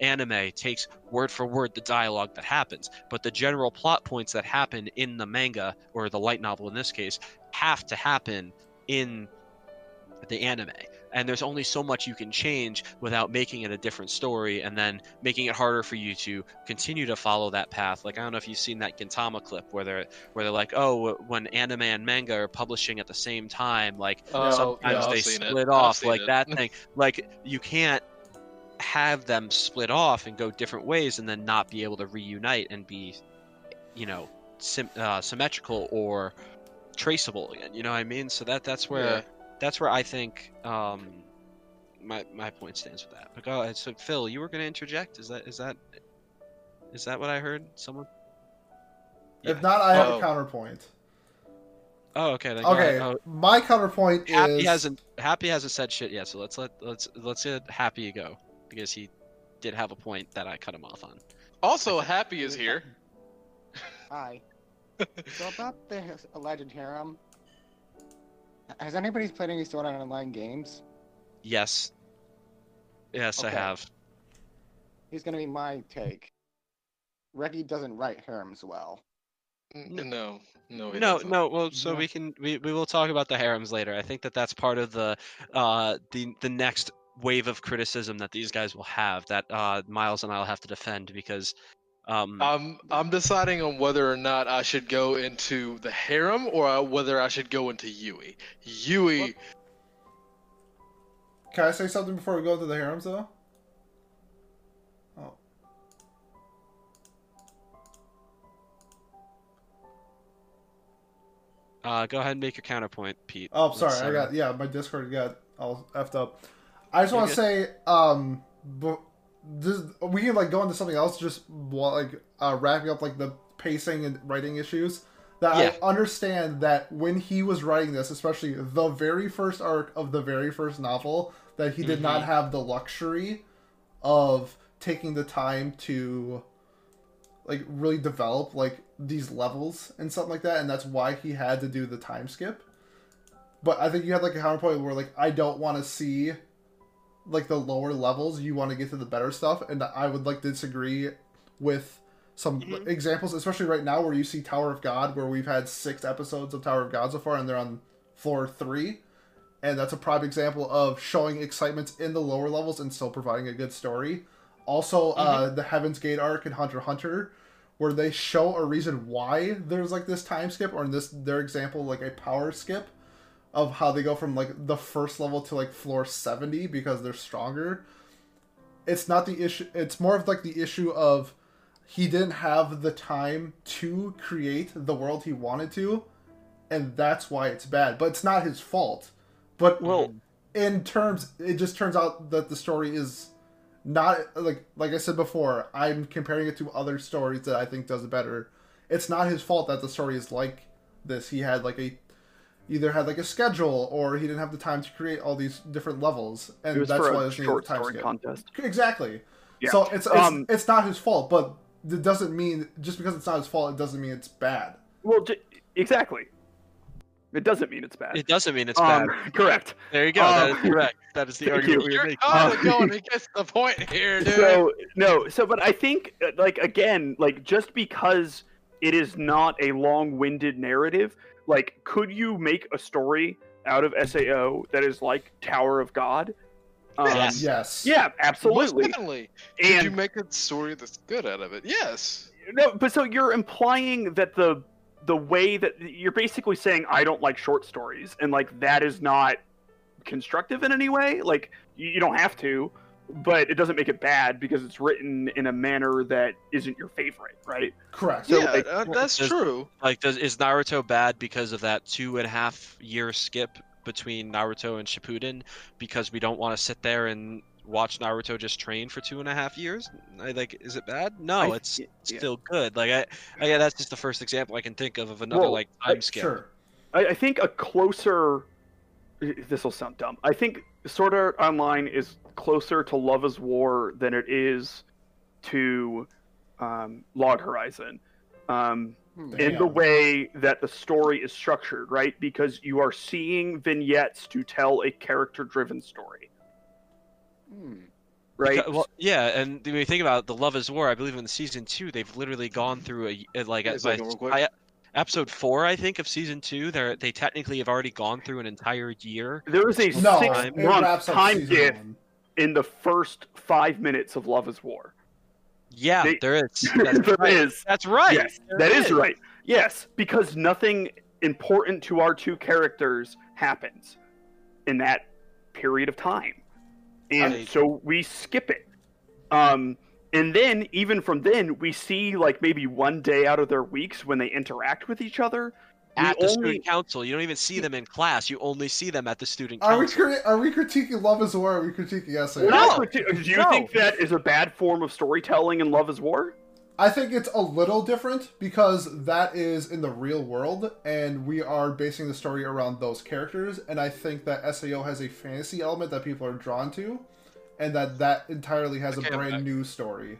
anime takes word for word the dialogue that happens but the general plot points that happen in the manga or the light novel in this case have to happen in the anime and there's only so much you can change without making it a different story and then making it harder for you to continue to follow that path like i don't know if you've seen that gintama clip where they're where they're like oh when anime and manga are publishing at the same time like oh, sometimes yeah, they seen it. split off like it. that thing like you can't have them split off and go different ways and then not be able to reunite and be you know sim- uh, symmetrical or traceable again you know what i mean so that that's where Yeah. That's where i think um my my point stands with that but go ahead so phil you were going to interject is that is that is that what i heard someone If not, I have Oh. a counterpoint. oh okay then Okay. Oh, my counterpoint happy is hasn't happy hasn't said shit yet so let's let let's let's let happy go because he did have a point that i cut him off on Also, Happy is here. Hi. so about the h- alleged harem, has anybody played any Sword Art Online games? yes yes i have He's gonna be my take. Reggie doesn't write harems well. N- No, no, no no well so Yeah. we can we, we will talk about the harems later i think that that's part of the uh the the next wave of criticism that these guys will have that uh miles and i'll have to defend because um I'm I'm deciding on whether or not I should go into the harem or uh, whether I should go into Yui. Yui, Can I say something before we go into the harems, though? Oh. uh go ahead and make your counterpoint pete Oh, sorry. Let's, I got yeah. My Discord got all effed up. I just want to say, um, bu- this, we can like go into something else. Just while like uh, wrapping up like the pacing and writing issues. that Yeah. I understand that when he was writing this, especially the very first arc of the very first novel, that he did not Mhm. have the luxury of taking the time to like really develop like these levels and something like that, and that's why he had to do the time skip. But I think you had like a counterpoint where like I don't want to see like the lower levels. You want to get to the better stuff, and I would like disagree with some Mhm. examples, especially right now where you see Tower of God, where we've had six episodes of Tower of God so far, and they're on floor three, and that's a prime example of showing excitement in the lower levels and still providing a good story. Also, uh, the Heaven's Gate arc in Hunter Hunter, where they show a reason why there's like this time skip, or in this their example, like a power skip of how they go from like the first level to like floor 70 because they're stronger. It's not the issue, it's more of like the issue of he didn't have the time to create the world he wanted to, and that's why it's bad. But it's not his fault. But Well, in terms it just turns out that the story is not like like I said before, I'm comparing it to other stories that I think does it better. It's not his fault that the story is like this. He had like a either had like a schedule or he didn't have the time to create all these different levels and it was that's for why a it's needed short the time story skip. contest. Exactly. Yeah. So it's it's, Um, it's not his fault, but it doesn't mean just because it's not his fault, it doesn't mean it's bad. Well, j- exactly. It doesn't mean it's bad. It doesn't mean it's um, bad. correct. There you go. um, that is correct. That is the argument you. we were You're making. kind of Uh, going against the point here, dude. So no, so but I think uh, like again, like just because it is not a long-winded narrative, like could you make a story out of SAO that is like Tower of God? Um, Yes. Yes. Yeah, Most absolutely. definitely. Did you make a story that's good out of it? Yes. no, but so you're implying that the the way that you're basically saying I don't like short stories, and like that is not constructive in any way. Like you, you don't have to, but it doesn't make it bad because it's written in a manner that isn't your favorite, right? Correct. So, yeah, like, uh, that's does- true. Like, does is Naruto bad because of that two and a half year skip between Naruto and Shippuden? Because we don't want to sit there and watch Naruto just train for two and a half years? I, like, is it bad? No, I- it's yeah. still good. Like, I, I yeah, that's just the first example I can think of of another Well, like I- time skip. Sure. I, I think a closer. This will sound dumb. I think Sword Art Online is closer to Love Is War than it is to um, Log Horizon. Um, Hmm. in the way that the story is structured, right? Because you are seeing vignettes to tell a character-driven story, Hmm. right? Because- well, yeah, and when you think about the Love Is War, I believe in season two they've literally gone through a a- like Wait a by, second, real quick. by episode four, I think, of season two. They they technically have already gone through an entire year. there is a No, Time. it six-month time season in the first five minutes of Love Is War. Yeah, They- there is. That's There right. is. That's right. Yes, There that is right. Yes, because nothing important to our two characters happens in that period of time, and Right. so we skip it. Um, and then even from then, we see like maybe one day out of their weeks when they interact with each other. We At the only- student council, you don't even see them in class. You only see them at the student Are we council. cri- are we critiquing Love is War? Or are we critiquing SAO? We're No. criti- Do you No. think that is a bad form of storytelling in Love Is War? I think it's a little different because that is in the real world, and we are basing the story around those characters. And I think that SAO has a fantasy element that people are drawn to, and that that entirely has a brand I- new story.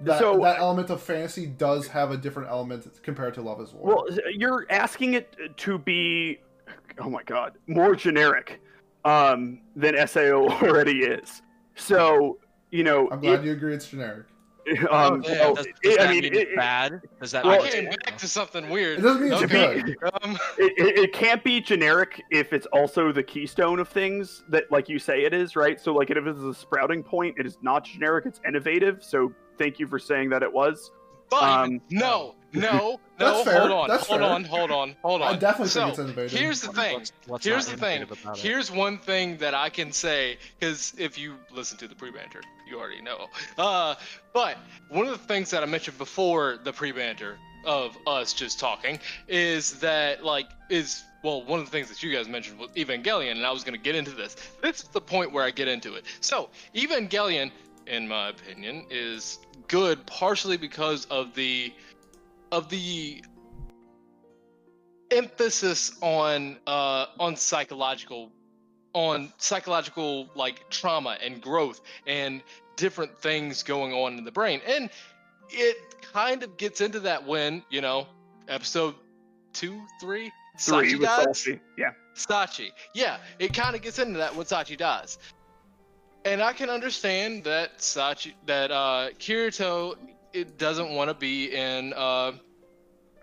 That So- that element of fantasy does have a different element compared to Love is War. Well, you're asking it to be, oh my god, more generic um, than SAO already is. So, you know, I'm glad it- you agree it's generic. um, Oh, yeah, well, Does, it- does that I mean, mean it, it's bad? Does that well, I mean came it's back to something weird. It doesn't mean it's Okay. good. Um, it, it, it can't be generic if it's also the keystone of things that, like you say, it is, right? So, like, if it's a sprouting point, it is not generic; it's innovative. So, thank you for saying that it was. but Um, no, no, That's no. fair, Hold on, that's hold fair. on, hold on, hold on. I definitely so, think it's innovative. Here's the thing. What's- what's Here's the thing. innovative about it? Here's one thing that I can say because if you listen to the pre-banter, you already know. Uh, but one of the things that I mentioned before the pre-banter of us just talking is that like is well one of the things that you guys mentioned was Evangelion, and I was gonna get into this. This is the point where I get into it. So Evangelion, in my opinion, is good partially because of the of the emphasis on uh on psychological on psychological like trauma and growth and different things going on in the brain and it kind of gets into that when you know episode two three Three Sachi with dies? Sachi. Yeah. Sachi. Yeah, it kind of gets into that when Sachi dies. And I can understand that Sachi, that uh, Kirito, it doesn't want to be in, uh,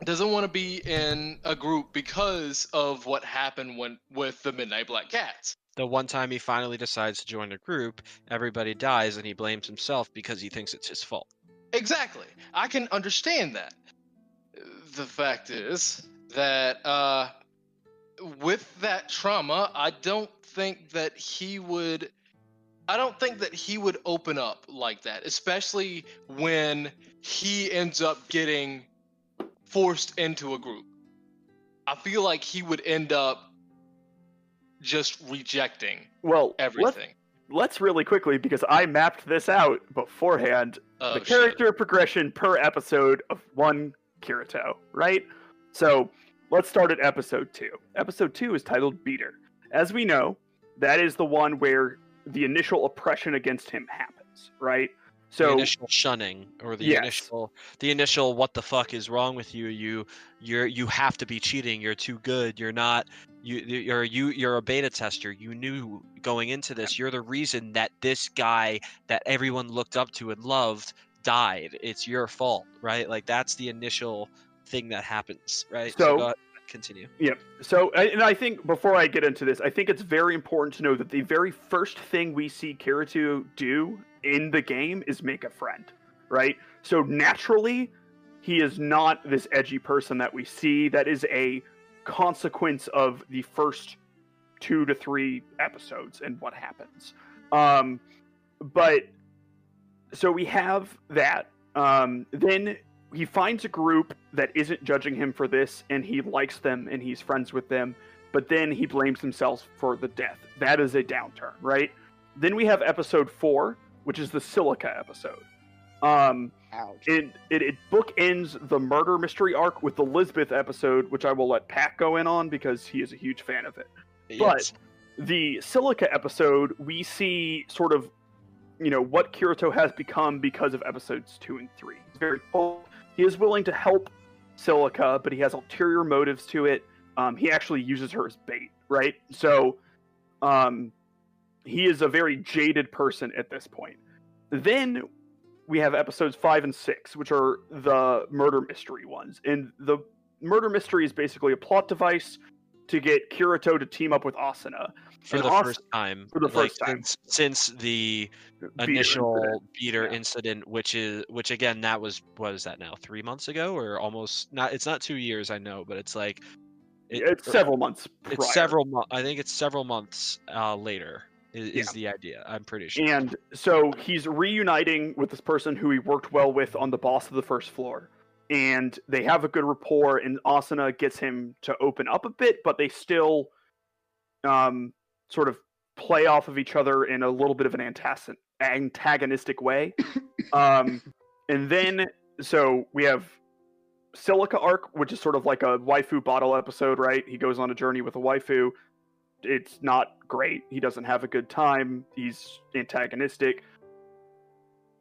doesn't want to be in a group because of what happened when with the Midnight Black Cats. The one time he finally decides to join a group, everybody dies and he blames himself because he thinks it's his fault. Exactly. I can understand that. The fact is that uh, with that trauma, I don't think that he would. I don't think that he would open up like that, especially when he ends up getting forced into a group. I feel like he would end up just rejecting Well, let's, everything. let's really quickly because I mapped this out beforehand. Oh, the shit. character progression per episode of one Kirito, right? So let's start at episode two. Episode two is titled Beater. As we know, that is the one where the initial oppression against him happens, right? So the So initial shunning or the Yes. initial the initial what the fuck is wrong with you? You you're you have to be cheating. You're too good. You're not you you're you you're a beta tester. You knew going into this you're the reason that this guy that everyone looked up to and loved died. It's your fault right? Like that's the initial thing that happens right? So- ahead, continue Yep. So, and I think before I get into this, I think it's very important to know that the very first thing we see Kirito do in the game is make a friend, right? So naturally, he is not this edgy person that we see. That is a consequence of the first two to three episodes and what happens. Um, but so we have that. Um, then he finds a group that isn't judging him for this and he likes them and he's friends with them but then he blames himself for the death. That is a downturn right? Then we have episode four which is the silica episode. Um Ouch. it it, it bookends the murder mystery arc with the lisbeth episode which i will let pat go in on because he is a huge fan of it. But- the silica episode we see sort of you know what kirito has become because of episodes two and three. He's very cold he is willing to help silica but he has ulterior motives to it. Um, he actually uses her as bait right? So um, he is a very jaded person at this point. Then we have episodes five and six which are the murder mystery ones. And the murder mystery is basically a plot device to get kirito to team up with asuna for and the first time for the like, first time. since, since the Beater initial incident. beater Yeah. incident which is which again that was what is that now three months ago or almost not it's not two years i know but it's like it- it's several months it's several months i think it's several months uh later is, Yeah. is the idea i'm pretty sure And so he's reuniting with this person who he worked well with on the boss of the first floor. And they have a good rapport, and Asuna gets him to open up a bit, but they still um, sort of play off of each other in a little bit of an antagonistic way. um, and then, so we have Silica Arc, which is sort of like a waifu bottle episode, right? He goes on a journey with a waifu. It's not great. He doesn't have a good time. He's antagonistic.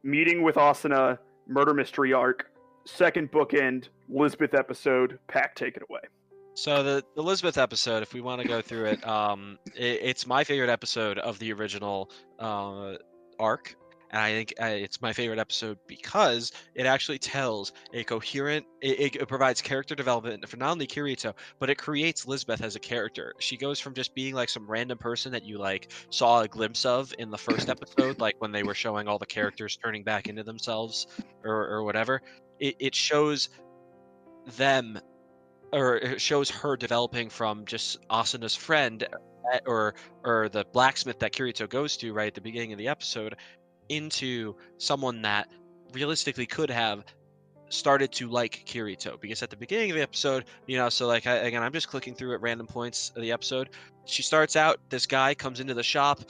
Meeting with Asuna, murder mystery arc, second bookend, Lisbeth episode. Pat, take it away. So the Elizabeth episode, if we want to go through it, um, it, it's my favorite episode of the original uh, arc, and I think uh, it's my favorite episode because it actually tells a coherent. It, it provides character development for not only Kirito, but it creates Lisbeth as a character. She goes from just being like some random person that you like saw a glimpse of in the first episode, like when they were showing all the characters turning back into themselves or or whatever. It it shows them or it shows her developing from just Asuna's friend uh, or or the blacksmith that Kirito goes to right at the beginning of the episode into someone that realistically could have started to like Kirito because at the beginning of the episode, you know, so like I, again, I'm just clicking through at random points of the episode. She starts out. This guy comes into the shop.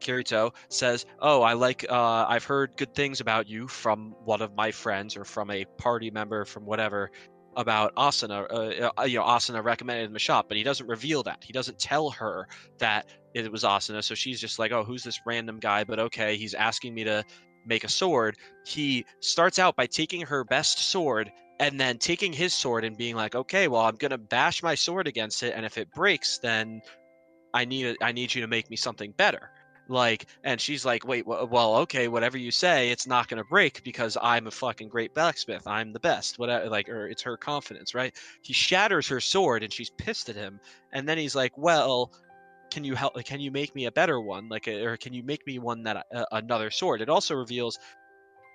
Kirito says, "Oh, I like. Uh, I've heard good things about you from one of my friends or from a party member from whatever." About Asuna. Uh, uh, you know, Asuna recommended him a shop, but he doesn't reveal that. He doesn't tell her that it was Asuna. So she's just like, "Oh, who's this random guy?" But okay, he's asking me to make a sword. He starts out by taking her best sword and then taking his sword and being like, "Okay, well, I'm gonna bash my sword against it, and if it breaks, then I need I need you to make me something better." Like, and she's like, "Wait, well, okay, whatever you say, it's not gonna break because I'm a fucking great blacksmith. I'm the best. Whatever, like, or it's her confidence, right?" He shatters her sword, and she's pissed at him, and then he's like, "Well." Can you help? Can you make me a better one? Like, or can you make me one that uh, another sword? It also reveals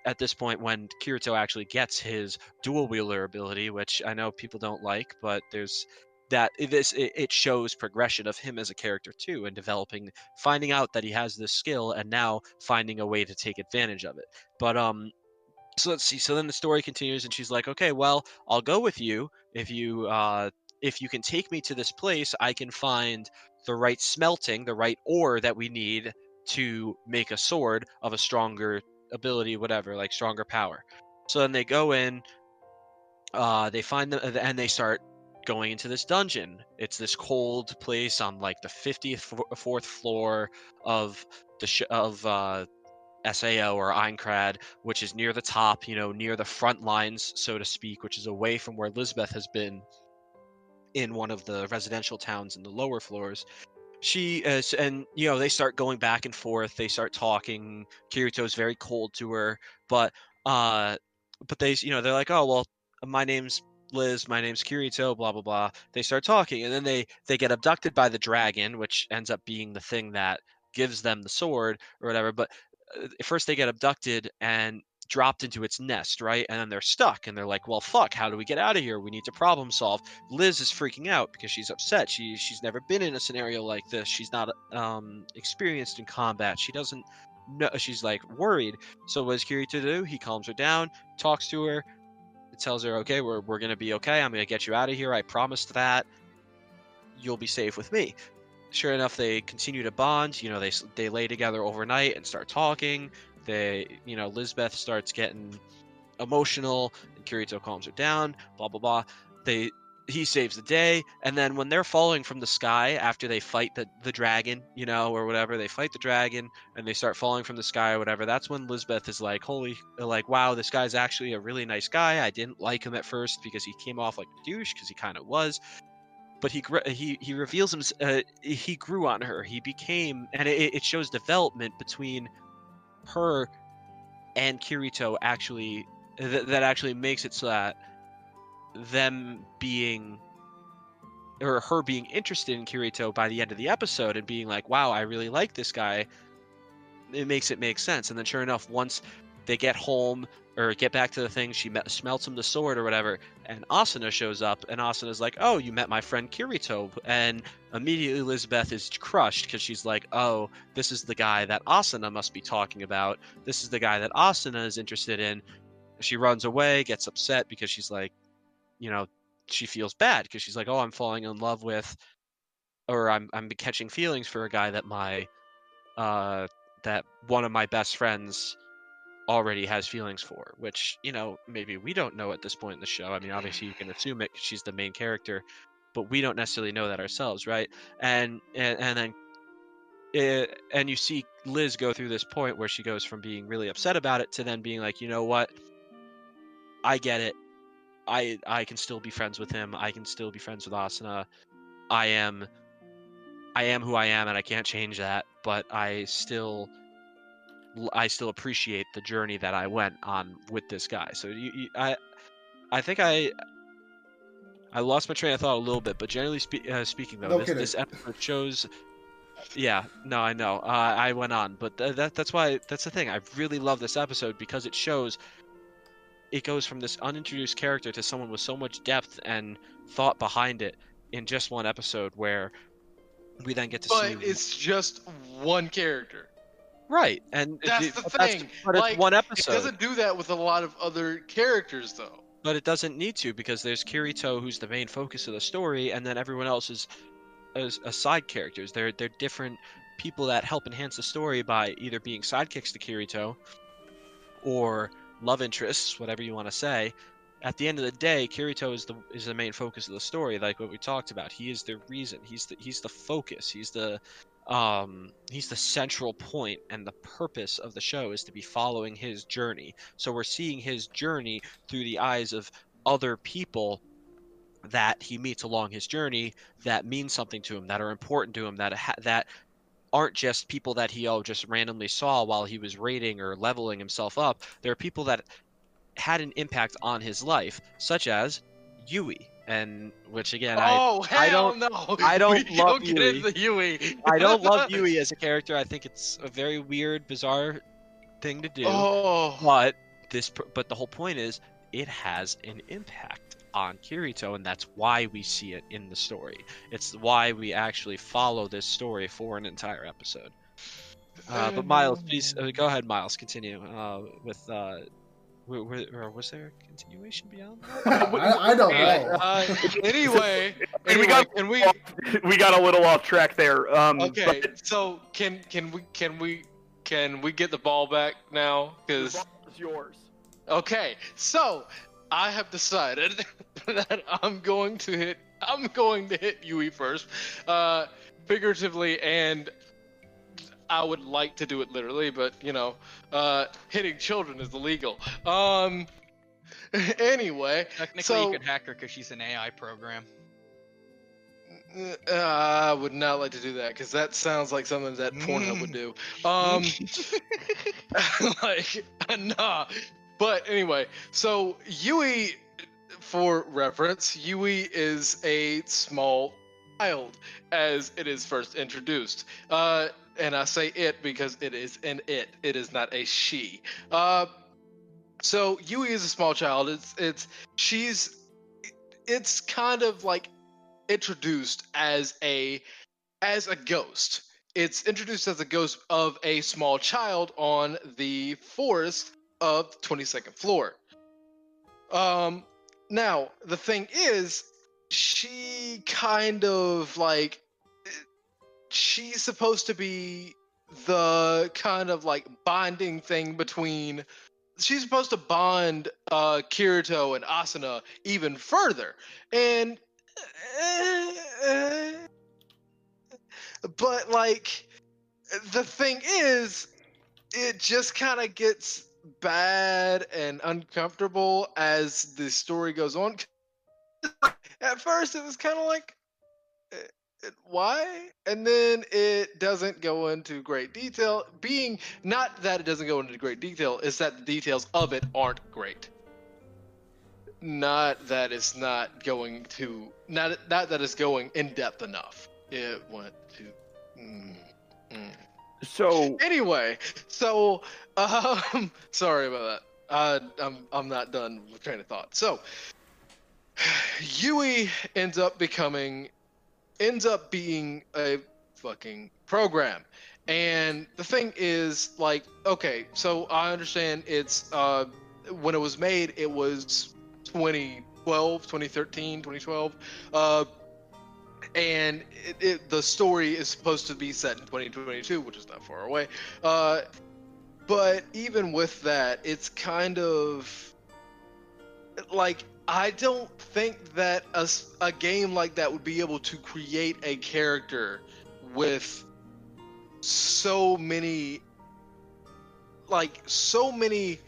at this point when Kirito actually gets his dual wielder ability, which I know people don't like, but there's that this it, shows progression of him as a character too and developing finding out that he has this skill and now finding a way to take advantage of it. But um so let's see so then the story continues and she's like okay well i'll go with you. If you uh if you can take me to this place i can find the right smelting the right ore that we need to make a sword of a stronger ability whatever like stronger power. So then they go in uh they find them and they start going into this dungeon. It's this cold place on like the 54th floor of the sh- of uh sao or Aincrad, which is near the top you know near the front lines so to speak which is away from where lisbeth has been in one of the residential towns in the lower floors. She is and you know they start going back and forth. They start talking. Kirito's very cold to her but uh but they you know they're like oh well my name's liz my name's kirito blah blah blah they start talking and then they they get abducted by the dragon which ends up being the thing that gives them the sword or whatever but uh, first they get abducted and dropped into its nest right and then they're stuck and they're like well fuck how do we get out of here? We need to problem solve. Liz is freaking out because she's upset she she's never been in a scenario like this she's not um experienced in combat she doesn't know she's like worried so what does kirito do? He calms her down talks to her tells her okay we're, we're gonna be okay. I'm gonna get you out of here. I promised that. You'll be safe with me. Sure enough they continue to bond. You know they they lay together overnight and start talking. They you know lisbeth starts getting emotional and kirito calms her down blah blah blah. They he saves the day and then when they're falling from the sky after they fight the, the dragon you know or whatever they fight the dragon and they start falling from the sky or whatever that's when lisbeth is like holy like wow this guy's actually a really nice guy. I didn't like him at first because he came off like a douche because he kind of was. But he he he reveals him uh, he grew on her. He became and it, it shows development between her and kirito actually th- that actually makes it so that them being or her being interested in Kirito by the end of the episode and being like, "Wow, I really like this guy." It makes it make sense. And then, sure enough, once they get home or get back to the thing, she met, smelts him the sword or whatever, and Asuna shows up, and Asuna's like, "Oh, you met my friend Kirito," and immediately Elizabeth is crushed because she's like, "Oh, this is the guy that Asuna must be talking about. This is the guy that Asuna is interested in." She runs away, gets upset because she's like, you know, she feels bad because she's like, "Oh, I'm falling in love with, or I'm I'm catching feelings for a guy that my, uh, that one of my best friends already has feelings for." Which you know maybe we don't know at this point in the show. I mean, obviously you can assume it 'cause she's the main character, but we don't necessarily know that ourselves, right? And and and then. It, and you see Liz go through this point where she goes from being really upset about it to then being like, you know what, I get it. I I can still be friends with him. I can still be friends with Asuna. I am I am who I am and I can't change that, but I still I still appreciate the journey that I went on with this guy. So you, you I I think I I lost my train of thought a little bit, but generally spe- uh, speaking though, No this, kidding. this episode shows yeah, no, I know. Uh, I went on, but th- that that's why that's the thing. I really love this episode because it shows it goes from this unintroduced character to someone with so much depth and thought behind it in just one episode where we then get to But see it's just one character. right and That's it- the but that's- thing. but it's Like, one It doesn't do that with a lot of other characters, though. but it doesn't need to because there's Kirito who's the main focus of the story and then everyone else is is, is side characters they're they're different people that help enhance the story by either being sidekicks to Kirito or love interests whatever you want to say at the end of the day, Kirito is the is the main focus of the story, like what we talked about. He is the reason. He's the he's the focus. He's the um he's the central point and the purpose of the show is to be following his journey. So we're seeing his journey through the eyes of other people that he meets along his journey that mean something to him, that are important to him, that ha- that aren't just people that he oh just randomly saw while he was raiding or leveling himself up. There are people that had an impact on his life, such as Yui, and which again oh hell I don't- know. I don't we love don't get Yui. into Yui. I I don't love Yui as a character. I think it's a very weird, bizarre thing to do. Oh, But this, but the whole point is, it has an impact on Kirito, and that's why we see it in the story. It's why we actually follow this story for an entire episode. Uh, but Miles, please uh, go ahead. Miles, continue uh, with. Uh, w- w- or was there a continuation beyond? that? I, I don't Okay, know. uh, anyway, And we got- can we? we got a little off track there. Um, Okay, but so can can we can we can we get the ball back now? Because yours. okay, so I have decided that I'm going to hit. I'm going to hit Yui first, uh, figuratively, and I would like to do it literally, but you know, uh, hitting children is illegal. Um. Anyway, Technically, So- you could hack her because she's an AI program. Uh, I would not like to do that because that sounds like something that Pornhub would do. Um, like, nah. But anyway, so Yui, for reference, Yui is a small child as it is first introduced. Uh, and I say it because it is an it. It is not a she. Uh, so Yui is a small child. It's it's she's it's kind of like introduced as a as a ghost. It's introduced as a ghost of a small child on the forest of 22nd floor. Um now the thing is she kind of like she's supposed to be the kind of like bonding thing between she's supposed to bond uh Kirito and Asuna even further. And but like the thing is it just kind of gets bad and uncomfortable as the story goes on. At first it was kind of like eh, eh, why? And then it doesn't go into great detail. Being not that it doesn't go into great detail it's that the details of it aren't great. Not that it's not going to not not that it's going in depth enough. It went to mm, mm. So anyway so um sorry about that. Uh, i'm i'm not done with train of thought. So yui ends up becoming ends up being a fucking program. And the thing is like okay so i understand it's uh when it was made it was 2012 2013 2012 uh and it, it, the story is supposed to be set in 2022 which is not far away. Uh but even with that it's kind of like i don't think that a, a game like that would be able to create a character with so many like so many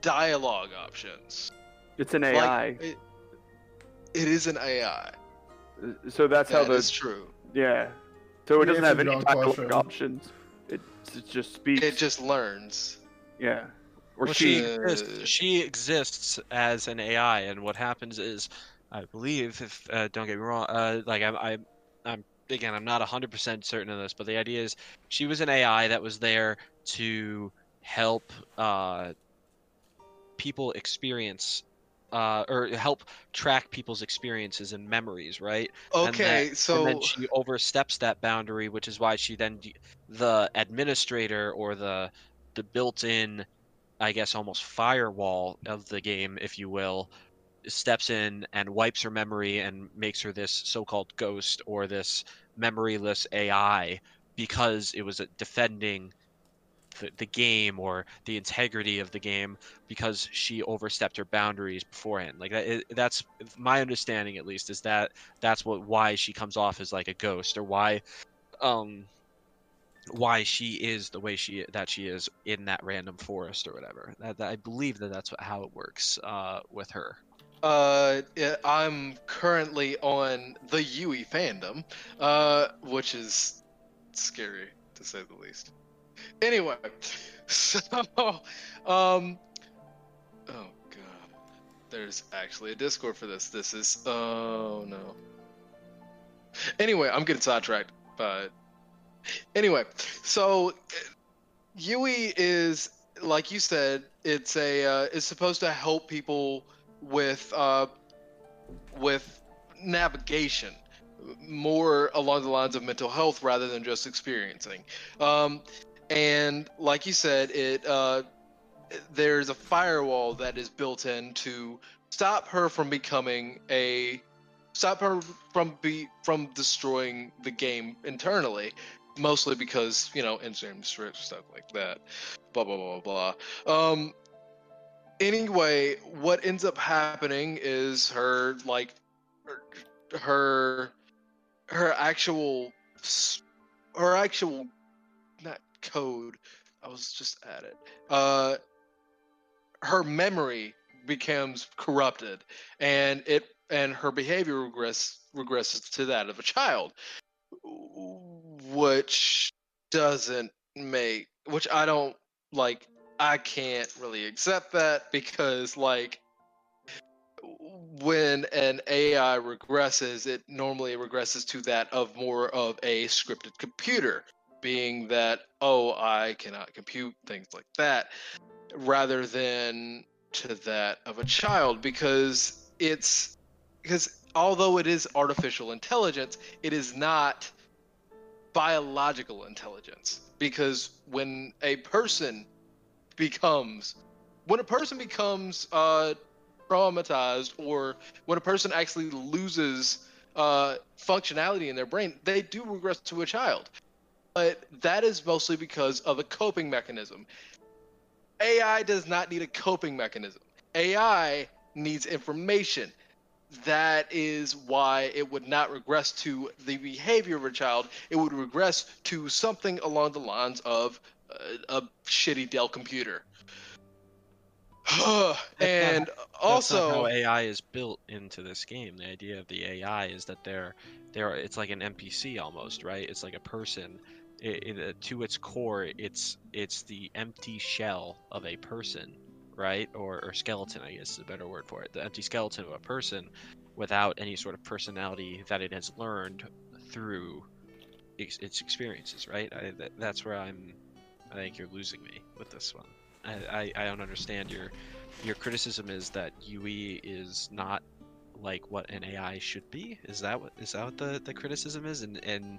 dialogue options. It's an Like, AI. it, it is an ai so that's how That the is true yeah. So it You doesn't have any your dialogue options. It, it just speaks. it just learns yeah. Or Well, she. she exists. She exists as an AI, and what happens is, I believe, if uh, don't get me wrong, uh, like I'm, I'm, I'm again, I'm not hundred percent certain of this, but the idea is she was an AI that was there to help uh, people experience. Uh, or help track people's experiences and memories, right? And okay then- so and then she oversteps that boundary, which is why she then the administrator or the the built-in, I guess, almost firewall of the game, if you will, steps in and wipes her memory and makes her this so-called ghost or this memoryless AI because it was defending the, the game or the integrity of the game because she overstepped her boundaries beforehand. Like that, that's my understanding at least is that that's what why she comes off as like a ghost or why um why she is the way she that she is in that random forest or whatever. That, that I believe that that's what, how it works uh, with her. Uh, I'm currently on the Yui fandom, uh, which is scary to say the least. Anyway, so, um, oh god, there's actually a Discord for this. This is, oh no. Anyway, I'm getting sidetracked, but anyway, so Yui is like you said, it's a uh, it's supposed to help people with uh, with navigation, more along the lines of mental health rather than just experiencing. Um, and like you said, it uh, there's a firewall that is built in to stop her from becoming a stop her from be from destroying the game internally mostly because you know strips stuff like that blah blah blah blah um anyway what ends up happening is her like her her, actual her actual code. I was just at it. Uh her memory becomes corrupted and it and her behavior regress regresses to that of a child which doesn't make which I don't like I can't really accept that because like when an AI regresses it normally regresses to that of more of a scripted computer being that oh I cannot compute things like that rather than to that of a child because it's because although it is artificial intelligence it is not biological intelligence because when a person becomes when a person becomes uh, traumatized or when a person actually loses uh, functionality in their brain they do regress to a child but that is mostly because of a coping mechanism ai does not need a coping mechanism ai needs information that is why it would not regress to the behavior of a child. It would regress to something along the lines of uh, a shitty Dell computer. and not also, how AI is built into this game. The idea of the AI is that they're they're it's like an NPC almost, right? It's like a person. It, it, uh, to its core, it's it's the empty shell of a person, right? Or, or skeleton, I guess is a better word for it. The empty skeleton of a person without any sort of personality that it has learned through its, its experiences, right? I, that, that's where I'm. I think you're losing me with this one. I, I, I don't understand your your criticism is that Yui is not like what an AI should be. Is that what is that what the, the criticism is? And and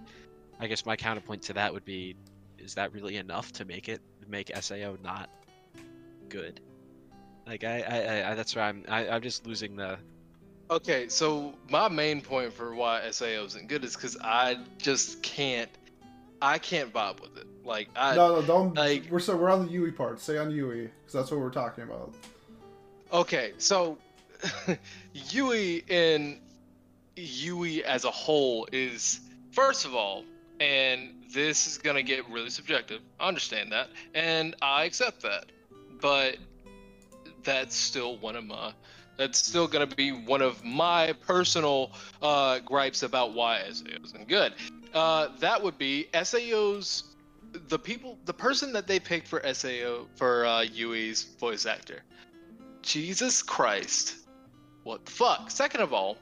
I guess my counterpoint to that would be, is that really enough to make it make Sao not good? Like I, I, I that's where I'm I, I'm just losing the okay, so my main point for why SAO isn't good is because I just can't, I can't vibe with it. Like I, no, no, don't. like- we're so we're on the Yui part. Stay on Yui because that's what we're talking about. Okay, so Yui in Yui as a whole is first of all, and this is gonna get really subjective. I understand that, and I accept that, but that's still one of my. That's still gonna be one of my personal uh, gripes about why SAO isn't good. Uh, that would be SAO's the people, the person that they picked for SAO for uh, Yui's voice actor. Jesus Christ. What the fuck? Second of all,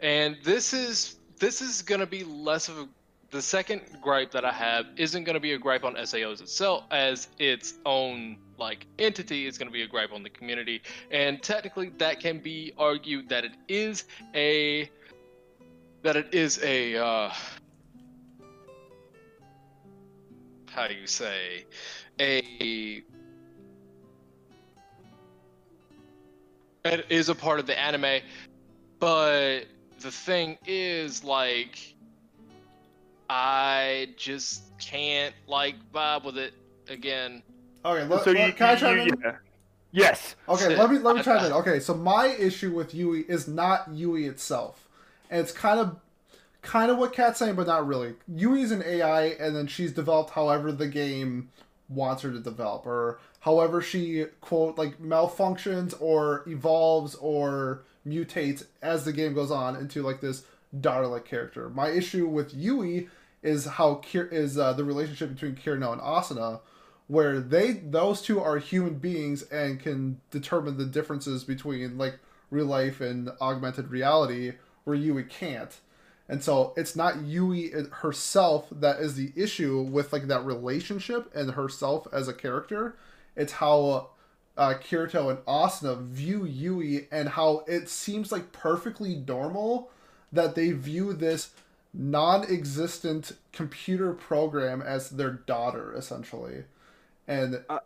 and this is this is gonna be less of a the second gripe that I have isn't gonna be a gripe on SAOs itself as its own like entity. It's gonna be a gripe on the community, and technically that can be argued that it is a that it is a uh, how do you say a it is a part of the anime but the thing is like i just can't like vibe with it again, Okay, let, so let- you, can I try chime you- yeah. Yes. Okay, let me let me try that. Okay, so my issue with Yui is not Yui itself, and it's kind of kind of what Kat's saying, but not really. Yui's an AI, and then she's developed however the game wants her to develop, or however she quote like malfunctions or evolves or mutates as the game goes on into like this daughter-like character. My issue with Yui is how is uh, the relationship between Kirito and Asuna, where they those two are human beings and can determine the differences between like real life and augmented reality, where Yui can't. And so it's not Yui herself that is the issue with like that relationship and herself as a character. It's how uh, Kirito and Asuna view Yui and how it seems like perfectly normal that they view this non-existent computer program as their daughter essentially and Uh,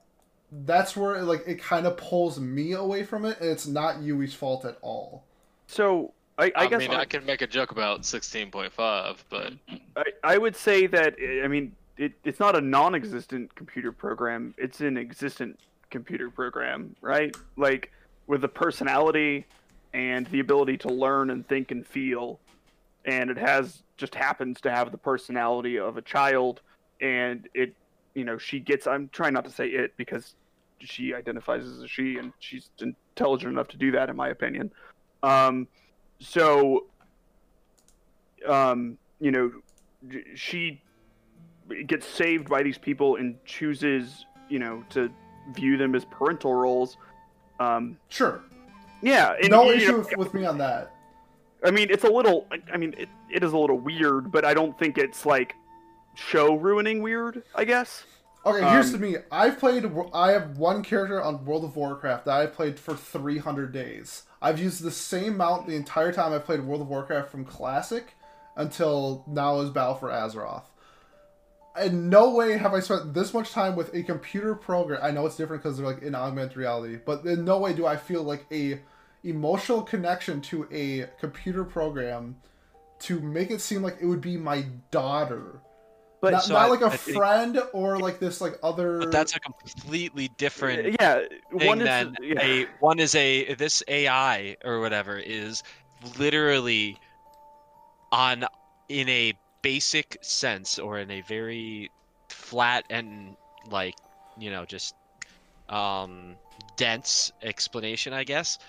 that's where like it kind of pulls me away from it and it's not yui's fault at all So I, I, I, guess mean, I can make a joke about 16.5, but I, I would say that I mean it, it's not a non-existent computer program. It's an existent computer program, right? Like with a personality and the ability to learn and think and feel, and it has just happens to have the personality of a child, and it you know she gets. I'm trying not to say it because she identifies as a she, and she's intelligent enough to do that, in my opinion. Um, so um, you know, she gets saved by these people and chooses, you know, to view them as parental roles. Um, sure yeah, and, no issue know, with, me on that I mean, it's a little. I mean, it, it is a little weird, but I don't think it's like show ruining weird. I guess. Okay, here's Um, to me. I've played. I have one character on World of Warcraft that I've played for 300 days. I've used the same mount the entire time I've played World of Warcraft from Classic until now is Battle for Azeroth. In no way have I spent this much time with a computer program. I know it's different because they're like in augmented reality, but in no way do I feel like a emotional connection to a computer program to make it seem like it would be my daughter. But not, so not I- like a I think- friend or like this like other But that's a completely different uh, yeah, thing one is than yeah. a one is a this AI or whatever is literally on in a basic sense or in a very flat and like you know just um dense explanation I guess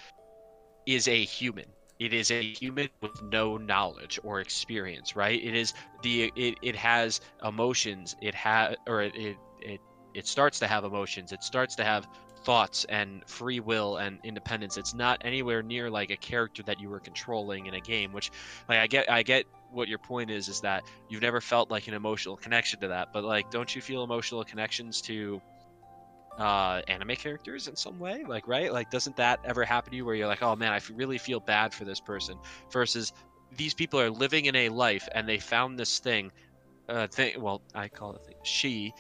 is a human. It is a human with no knowledge or experience right? It is the it, it has emotions. It has or it, it it it starts to have emotions. It starts to have thoughts and free will and independence. It's not anywhere near like a character that you were controlling in a game which like i get i get what your point is is that you've never felt like an emotional connection to that but like don't you feel emotional connections to uh anime characters in some way like right like doesn't that ever happen to you where you're like oh man i really feel bad for this person versus these people are living in a life and they found this thing uh thing well i call it thing, she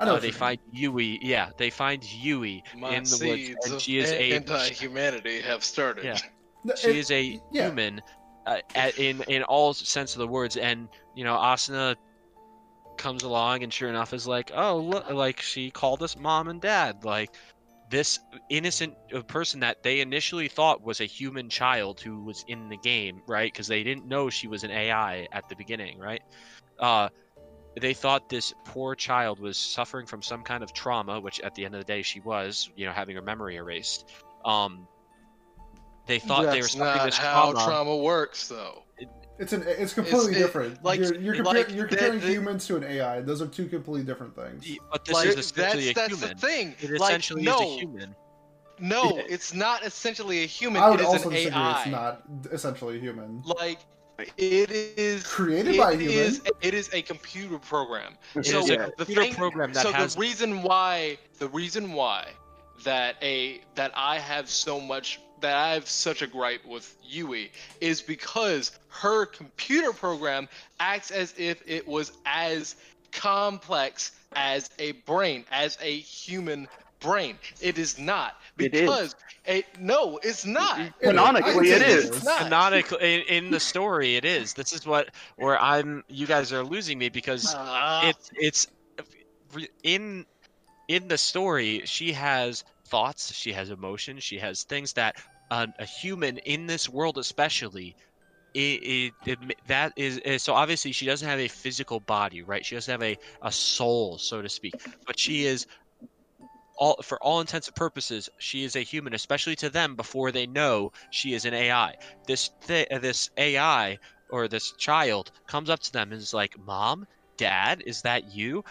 I know uh, they you mean. find Yui. Yeah, they find Yui my in the woods, and she is a anti-humanity have started. Yeah. No, she it- is a yeah. human, uh, at, in in all sense of the words. And you know, Asuna comes along, and sure enough, is like, oh, look, like she called us mom and dad. Like this innocent uh, person that they initially thought was a human child who was in the game, right? Because they didn't know she was an AI at the beginning, right? Uh, they thought this poor child was suffering from some kind of trauma, which at the end of the day she was, you know, having her memory erased. Um, they thought they were That's suffering not this how trauma. trauma works, though. It's an it's completely it- different. like- you're you're, compar- like you're that- comparing that- humans to an AI. Those are two completely different things. But this like, is essentially that's, a that's human. the thing. It like, essentially no, is a human. no, it's not essentially a human. I would it is also an disagree. AI. It's not essentially human. Like it is Created it by a human. is- it is a computer program. It so is a the computer thing- program that so has the reason why the reason why that a that I have so much that I have such a gripe with Yui is because her computer program acts as if it was as complex as a brain, as a human brain. It is not It is. because a no, it's not. Canonically, it I- is. It's not. Canonically, in, in the story, it is. This is what where I'm. You guys are losing me because Ah. it's it's in in the story, she has thoughts, she has emotions, she has things that a, a human in this world, especially, it, it, it that is, is so obviously she doesn't have a physical body, right? She doesn't have a a soul, so to speak, but she is all for all intents and purposes, she is a human, especially to them before they know she is an AI. This th- eh, this AI or this child comes up to them and is like, "Mom, Dad, is that you?"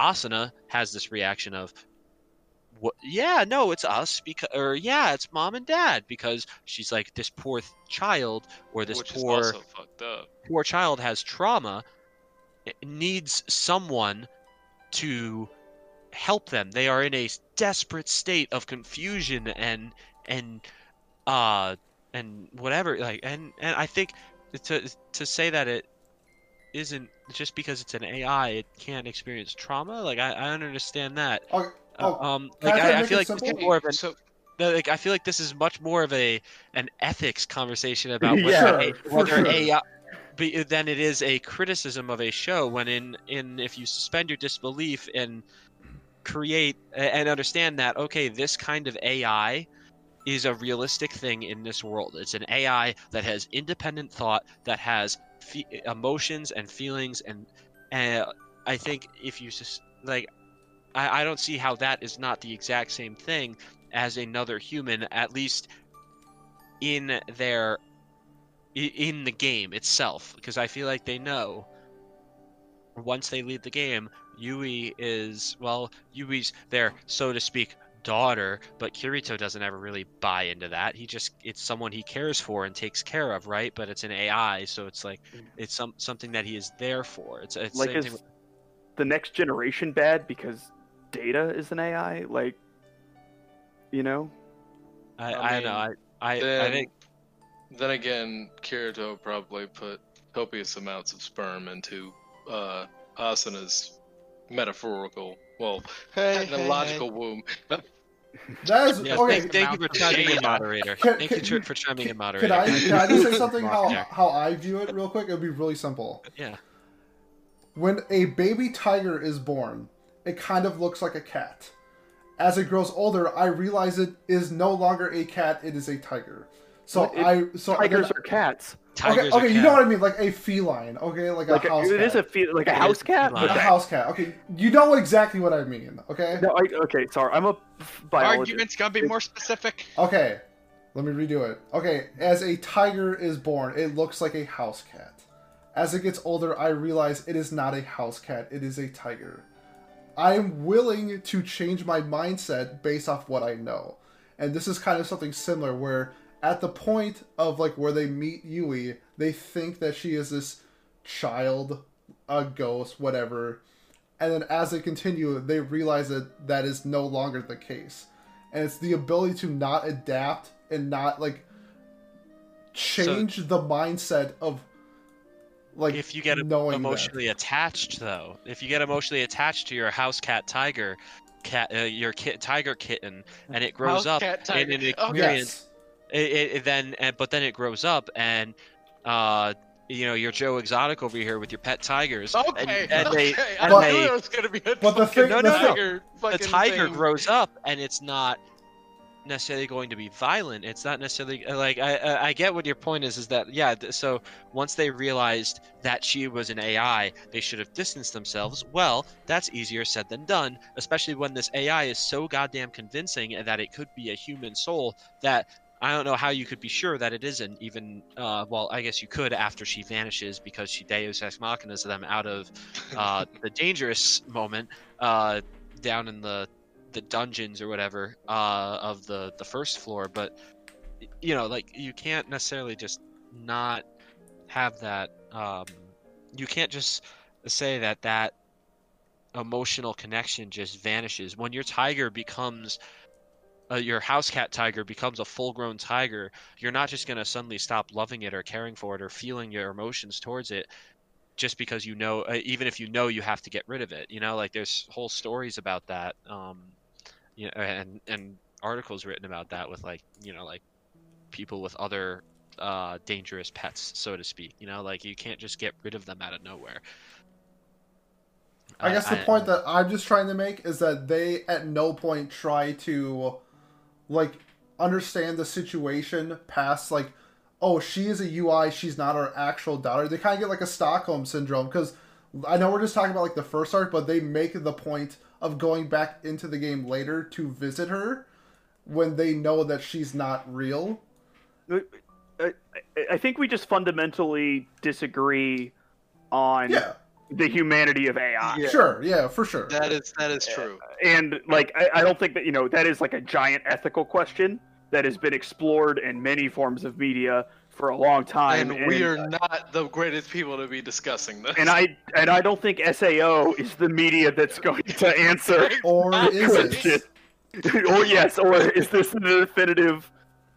Asuna has this reaction of, "What? Yeah, no, it's us because, or yeah, it's mom and dad because she's like this poor th- child or this which poor fucked up. poor child has trauma, needs someone to help them. They are in a desperate state of confusion and and uh and whatever like and and I think to to say that it isn't just because it's an AI it can't experience trauma like I, I don't understand that Okay, oh, um can I like I, I feel like this is simple? more of an So no, like I feel like this is much more of a an ethics conversation about whether, Yeah, a, whether sure. AI be, than it is a criticism of a show. When in in if you suspend your disbelief and create and understand that okay, this kind of AI is a realistic thing in this world. It's an AI that has independent thought, that has fe- emotions and feelings, and and I think if you just like, I, I don't see how that is not the exact same thing as another human, at least in their in the game itself, because I feel like they know once they leave the game, Yui is well, Yui's their so to speak daughter, but Kirito doesn't ever really buy into that. He just it's someone he cares for and takes care of, right? But it's an AI, so it's like mm. it's some something that he is there for. It's it's like is with- the next generation bad because Data is an AI? Like, you know? I, I I, know. I mean, I, I then, think then again, Kirito probably put copious amounts of sperm into uh, Asuna's metaphorical, well, Hey, technological womb. that is yeah, okay. thank, thank you for amount of chiming in, moderator. Can- thank can- you tr- for chiming in, moderator. Can I, can I just say something how, Yeah. how I view it real quick? It would be really simple. Yeah. When a baby tiger is born, it kind of looks like a cat. As it grows older, I realize it is no longer a cat; it is a tiger. So it- I so Tigers then- are cats. okay, Tigers okay, are you cat. know what I mean, like a feline, okay, like a Like a, house it cat. is a fe- like a house is cat. feline. a Okay. house cat. Okay, you know exactly what I mean. Okay. No, I, okay, sorry. I'm a biologist. Argument's gonna be more specific. Okay, let me redo it. Okay, as a tiger is born, it looks like a house cat. As it gets older, I realize it is not a house cat, it is a tiger. I am willing to change my mindset based off what I know. And this is kind of something similar where at the point of like where they meet Yui, they think that she is this child, a ghost, whatever. And then as they continue, they realize that that is no longer the case and it's the ability to not adapt and not like change the mindset of like if you get knowing emotionally attached though if you get emotionally attached to your house cat tiger cat uh, your kit tiger kitten and it grows House up cat in tiger. an Okay. that. experience yes it, it, then and, but then it grows up and uh you know you're joe exotic over here with your pet tigers and- Okay, and, okay. they I and But- knew they it was gonna be a but the fucking thing- No, no, no. tiger the tiger thing. grows up and it's not necessarily going to be violent it's not necessarily uh, like I, I i get what your point is is that yeah so once they realized that she was an ai they should have distanced themselves well that's easier said than done especially when this ai is so goddamn convincing that it could be a human soul that I don't know how you could be sure that it isn't even. Uh, well, I guess you could after she vanishes because she Deus Ex Machinas them out of uh, the dangerous moment uh, down in the the dungeons or whatever uh, of the the first floor. But you know, like you can't necessarily just not have that. Um, you can't just say that that emotional connection just vanishes when your tiger becomes uh, your house cat tiger becomes a full grown tiger, you're not just going to suddenly stop loving it or caring for it or feeling your emotions towards it just because you know, uh, even if you know you have to get rid of it. You know, like there's whole stories about that. Um, you know, and, and articles written about that with like, you know, like people with other uh, dangerous pets, so to speak. You know, like you can't just get rid of them out of nowhere. I guess the point that I'm just trying to make is that they at no point try to like understand the situation past like oh she is a UI she's not our actual daughter. They kind of get like a Stockholm syndrome because I know we're just talking about like the first arc, but they make the point of going back into the game later to visit her when they know that she's not real. I, I- I think we just fundamentally disagree on Yeah, the humanity of AI. Yeah. sure, yeah, for sure. That is that is true. And like I, I don't think that you know that is like a giant ethical question that has been explored in many forms of media for a long time. And we are not the greatest people to be discussing this. and I and I don't think SAO is the media that's going to answer Or is it? or yes, or is this the definitive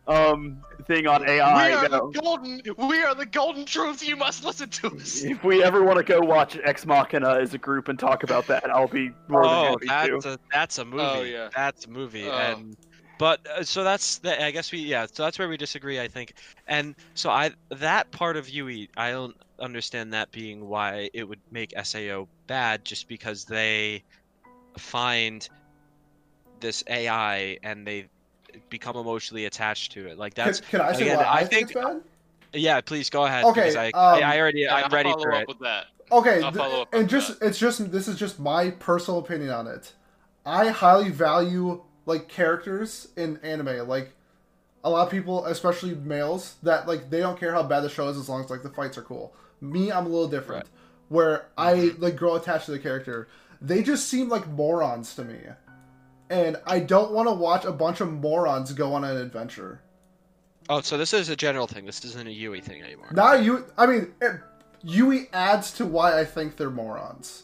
um thing on AI? we AI? are No. the golden. We are the golden truth. You must listen to us. If we ever want to go watch Ex Machina as a group and talk about that, I'll be more than Oh, happy to. that's a that's a movie. Oh, yeah. That's a movie. Oh. And but uh, so that's the, I guess we yeah. So that's where we disagree, I think. And so I that part of Yui, I don't understand that being why it would make Sao bad, just because they find this AI and they become emotionally attached to it. Like Can, that's can I say again, why I, I think, think- bad? yeah. Please go ahead. Okay, I, um, I I already Yeah, I'm I'll ready follow for up it. with that. Okay, I'll th- follow up and on just it's just this is just my personal opinion on it. I highly value like characters in anime. Like a lot of people, especially males, that like they don't care how bad the show is as long as like the fights are cool. Me, I'm a little different, where I like grow attached to the character. They just seem like morons to me, and I don't want to watch a bunch of morons go on an adventure. Oh, so this is a general thing. This isn't a Yui thing anymore. Not you. I mean, it, Yui adds to why I think they're morons.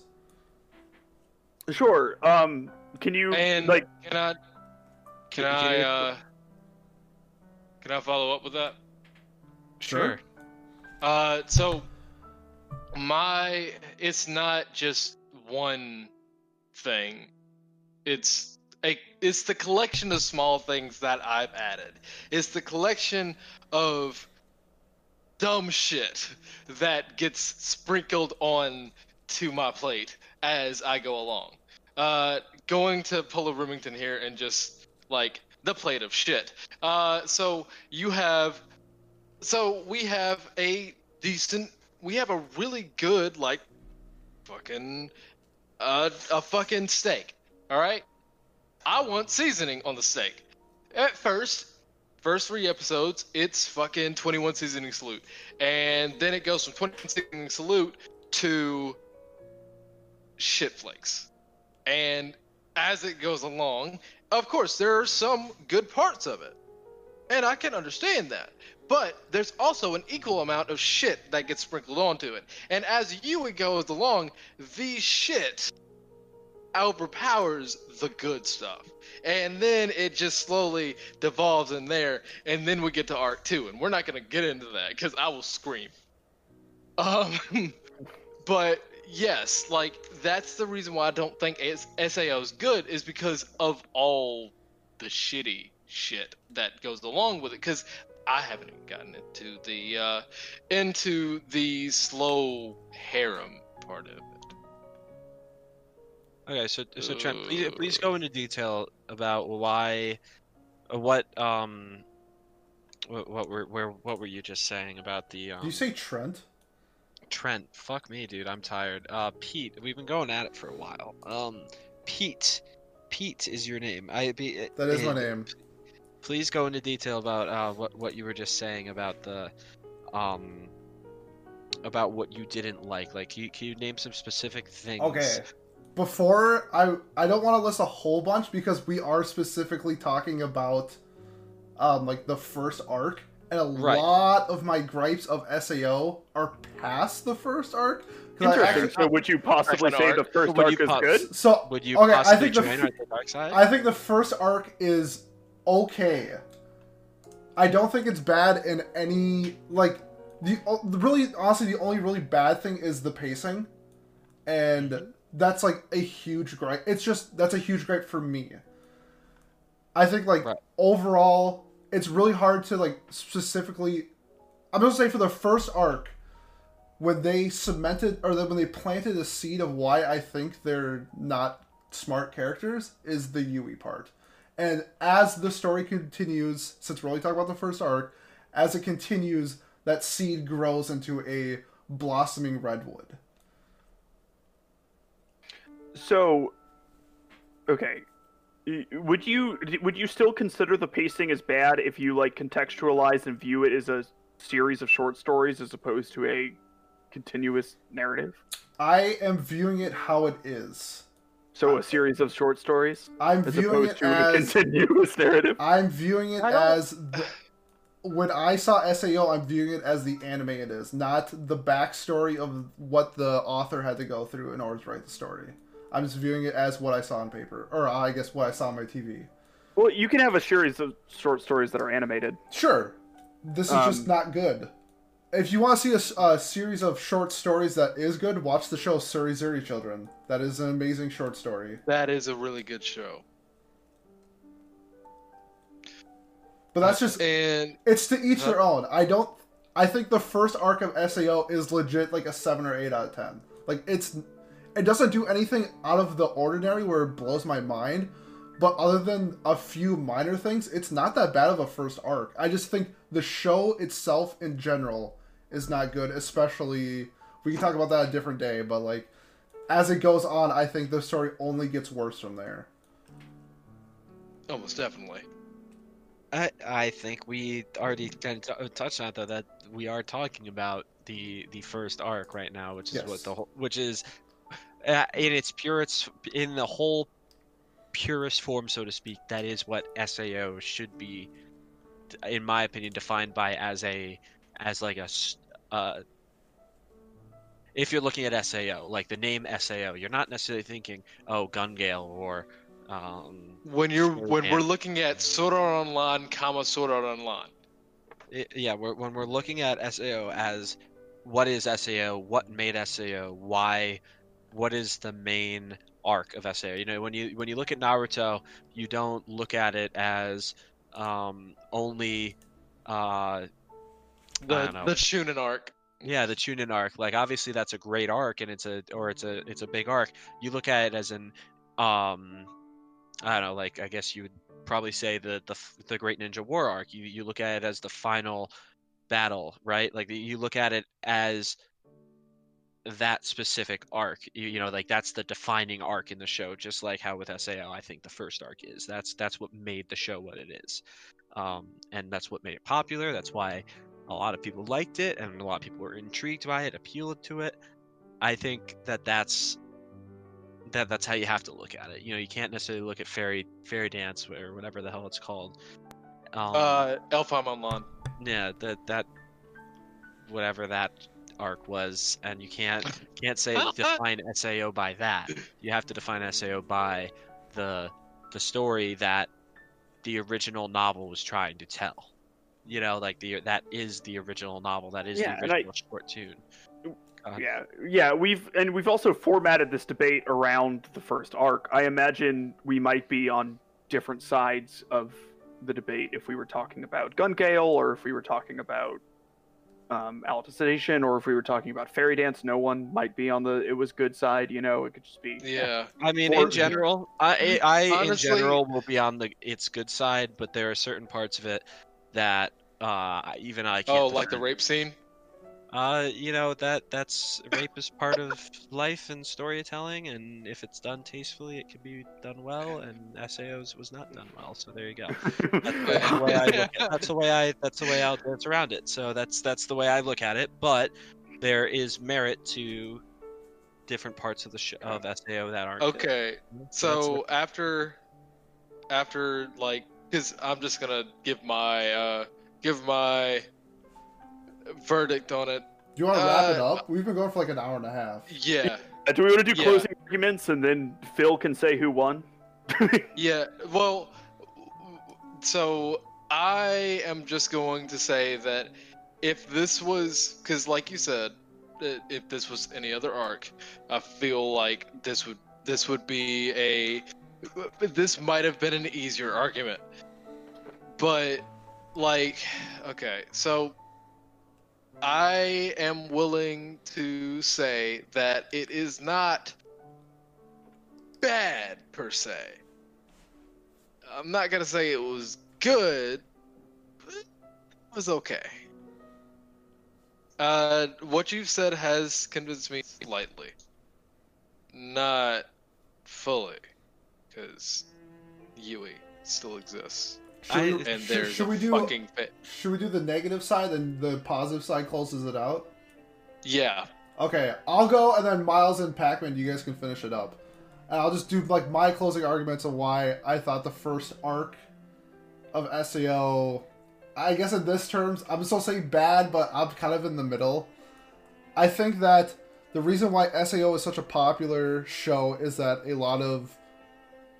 Sure. Um, can you And like? can I? Can Can I? uh Can I follow up with that? Sure. Uh, so my it's not just one thing. It's a it's the collection of small things that I've added. It's the collection of dumb shit that gets sprinkled on to my plate as I go along. Uh, going to Polo Remington here and just like the plate of shit. Uh, so you have so we have a decent we have a really good like fucking uh, a fucking steak all right i want seasoning on the steak. At first first three episodes it's fucking 21 seasoning salute. And then it goes from 21 seasoning salute to shit flakes. And as it goes along of course there are some good parts of it and i can understand that but there's also an equal amount of shit that gets sprinkled onto it. And as you it goes along, the shit overpowers the good stuff. And then it just slowly devolves in there. And then we get to arc two. And we're not going to get into that because I will scream. Um, but yes, like that's the reason why I don't think S- SAO is good is because of all the shitty shit that goes along with it. Because I haven't even gotten into the uh, into the slow harem part of it. Okay, so so Trent, please, please go into detail about why, uh, what um, what, what were where what were you just saying about the Do um, you say Trent? Trent? Fuck me, dude, I'm tired. Uh, Pete, we've been going at it for a while. Um, Pete, Pete is your name. I be That is my uh, name. Please go into detail about uh what what you were just saying about the um about what you didn't like. Like, can you, can you name some specific things? Okay. Before I I don't want to list a whole bunch because we are specifically talking about um like the first arc and a Right. lot of my gripes of SAO are past the first arc. Interesting. actually- so would you possibly say arc. the first Would arc you is pos- good? so Would you okay, I possibly think the join f- the dark side? I think the first arc is okay. I don't think it's bad in any like the the really honestly the only really bad thing is the pacing, and mm-hmm. that's like a huge gripe. It's just that's a huge gripe for me. I think like Right. overall, it's really hard to like specifically. I'm gonna say for the first arc, when they cemented or when they planted a seed of why I think they're not smart characters is the Yui part. And as the story continues, since we're only talking about the first arc, as it continues, that seed grows into a blossoming redwood. So, okay, would you would you still consider the pacing as bad if you like contextualize and view it as a series of short stories as opposed to a continuous narrative? I am viewing it how it is. So a series of short stories I'm as viewing opposed it to a continuous narrative. I'm viewing it as the, when I saw Sao, I'm viewing it as the anime it is, not the backstory of what the author had to go through in order to write the story. I'm just viewing it as what I saw on paper, or I guess what I saw on my TV. Well, you can have a series of short stories that are animated. Sure, this is just Um, not good. If you want to see a series of short stories that is good, watch the show Suri Zuri Children. That is an amazing short story. That is a really good show. But that's just And It's to each Huh? their own. I don't. I think the first arc of Sao is legit like a seven or eight out of ten. Like it's, it doesn't do anything out of the ordinary where it blows my mind. But other than a few minor things, it's not that bad of a first arc. I just think the show itself in general is not good. Especially we can talk about that a different day. But like as it goes on, I think the story only gets worse from there. almost definitely. I I think we already kind of t- uh, touched on it though that we are talking about the the first arc right now, which is Yes. what the whole which is uh, in its purest in the whole purest form, so to speak. That is what Sao should be, in my opinion, defined by as a as like a, uh, if you're looking at Sao, like the name Sao, you're not necessarily thinking, oh, Gun Gale or um, When you're when yeah. we're looking at Sword Art Online, comma Sword Art Online. I- yeah, we're, when we're looking at SAO as what is SAO, what made SAO, why, what is the main arc of SAO? You know, when you when you look at Naruto, you don't look at it as um, only uh, The the Shunin arc. yeah the Chunin arc. Like obviously that's a great arc and it's a or it's a it's a big arc. You look at it as an um, I don't know, like I guess you would probably say the the the Great Ninja War arc. You you look at it as the final battle, right? Like you look at it as that specific arc. You, you know, like that's the defining arc in the show. Just like how with Sao, I think the first arc is. That's that's what made the show what it is, um, and that's what made it popular. That's why a lot of people liked it, and a lot of people were intrigued by it, appealed to it. I think that that's that that's how you have to look at it. You know, you can't necessarily look at fairy fairy dance or whatever the hell it's called. Um, Uh, ALfheim Online yeah, that that whatever that arc was, and you can't can't say define Sao by that. You have to define Sao by the the story that the original novel was trying to tell. You know, like the that is the original novel. That is Yeah, the and I- original short tune. Uh, Yeah, yeah, we've and we've also formatted this debate around the first arc. I imagine we might be on different sides of the debate if we were talking about Gun Gale or if we were talking about um, Alicization or if we were talking about Fairy Dance. No one might be on the it was good side. You know, it could just be Yeah. I mean, Or- in general, I, I in general will be on the it's good side, but there are certain parts of it that uh, even I can't. Oh, like the rape scene. Uh, you know that that's rape is part of life and storytelling, and if it's done tastefully, it can be done well. And SAO's was not done well, so there you go. That's the way I look at, that's the way I that's the way I'll dance around it. So that's that's the way I look at it. But there is merit to different parts of the sh- of SAO that aren't. good. Okay. That's So after, after like, cause I'm just gonna give my uh give my verdict on it. Do you want to wrap it Uh, up? We've been going for like an hour and a half. Yeah. Do we want to do Yeah. closing arguments and then Phil can say who won? Yeah, well, so I am just going to say that if this was, because like you said, if this was any other arc, I feel like this would this would be a this might have been an easier argument, but like, okay, so I am willing to say that it is not bad per se. I'm not gonna say it was good, but it was okay. Uh, what you've said has convinced me slightly, not fully, because Yui still exists, Should I- we, and there's should a we do fucking should we do the negative side and the positive side closes it out? yeah. Okay, I'll go and then Miles and Pac-Man, you guys can finish it up. And I'll just do like my closing arguments of why I thought the first arc of SAO I guess in this terms, I'm still saying bad, but I'm kind of in the middle. I think that the reason why SAO is such a popular show is that a lot of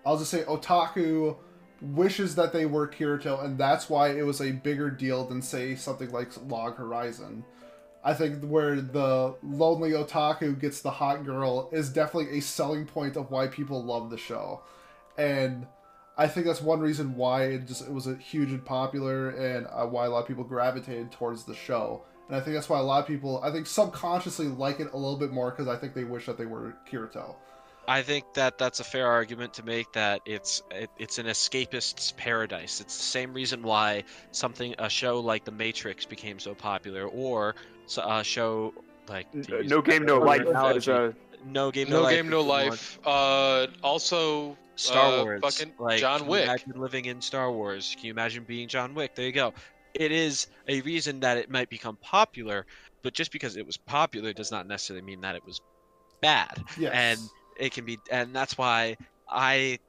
I'll just say otaku wishes that they were Kirito, and that's why it was a bigger deal than say something like Log Horizon. I think where the lonely otaku gets the hot girl is definitely a selling point of why people love the show, and I think that's one reason why it just it was a huge and popular, and uh, why a lot of people gravitated towards the show. And I think that's why a lot of people, I think subconsciously like it a little bit more because I think they wish that they were Kirito. I think that that's a fair argument to make. That it's it, it's an escapist's paradise. It's the same reason why something a show like The Matrix became so popular, or a show like to N- use no game, no life. That analogy, is a no game, No no, game, no life. life. Uh, also, Star uh, Wars, fucking like John can you Wick. imagine living in Star Wars. Can you imagine being John Wick? There you go. It is a reason that it might become popular, but just because it was popular does not necessarily mean that it was bad. Yes. And it can be, and that's why I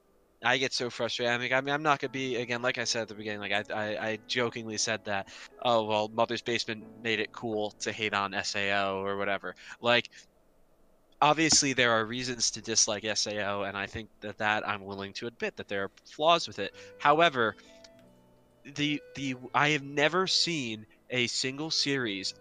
I get so frustrated. I mean, I mean, I'm not gonna be again, like I said at the beginning. Like I, I, I jokingly said that, oh well, Mother's Basement made it cool to hate on Sao or whatever. Like, obviously there are reasons to dislike Sao, and I think that that I'm willing to admit that there are flaws with it. However, the the I have never seen a single series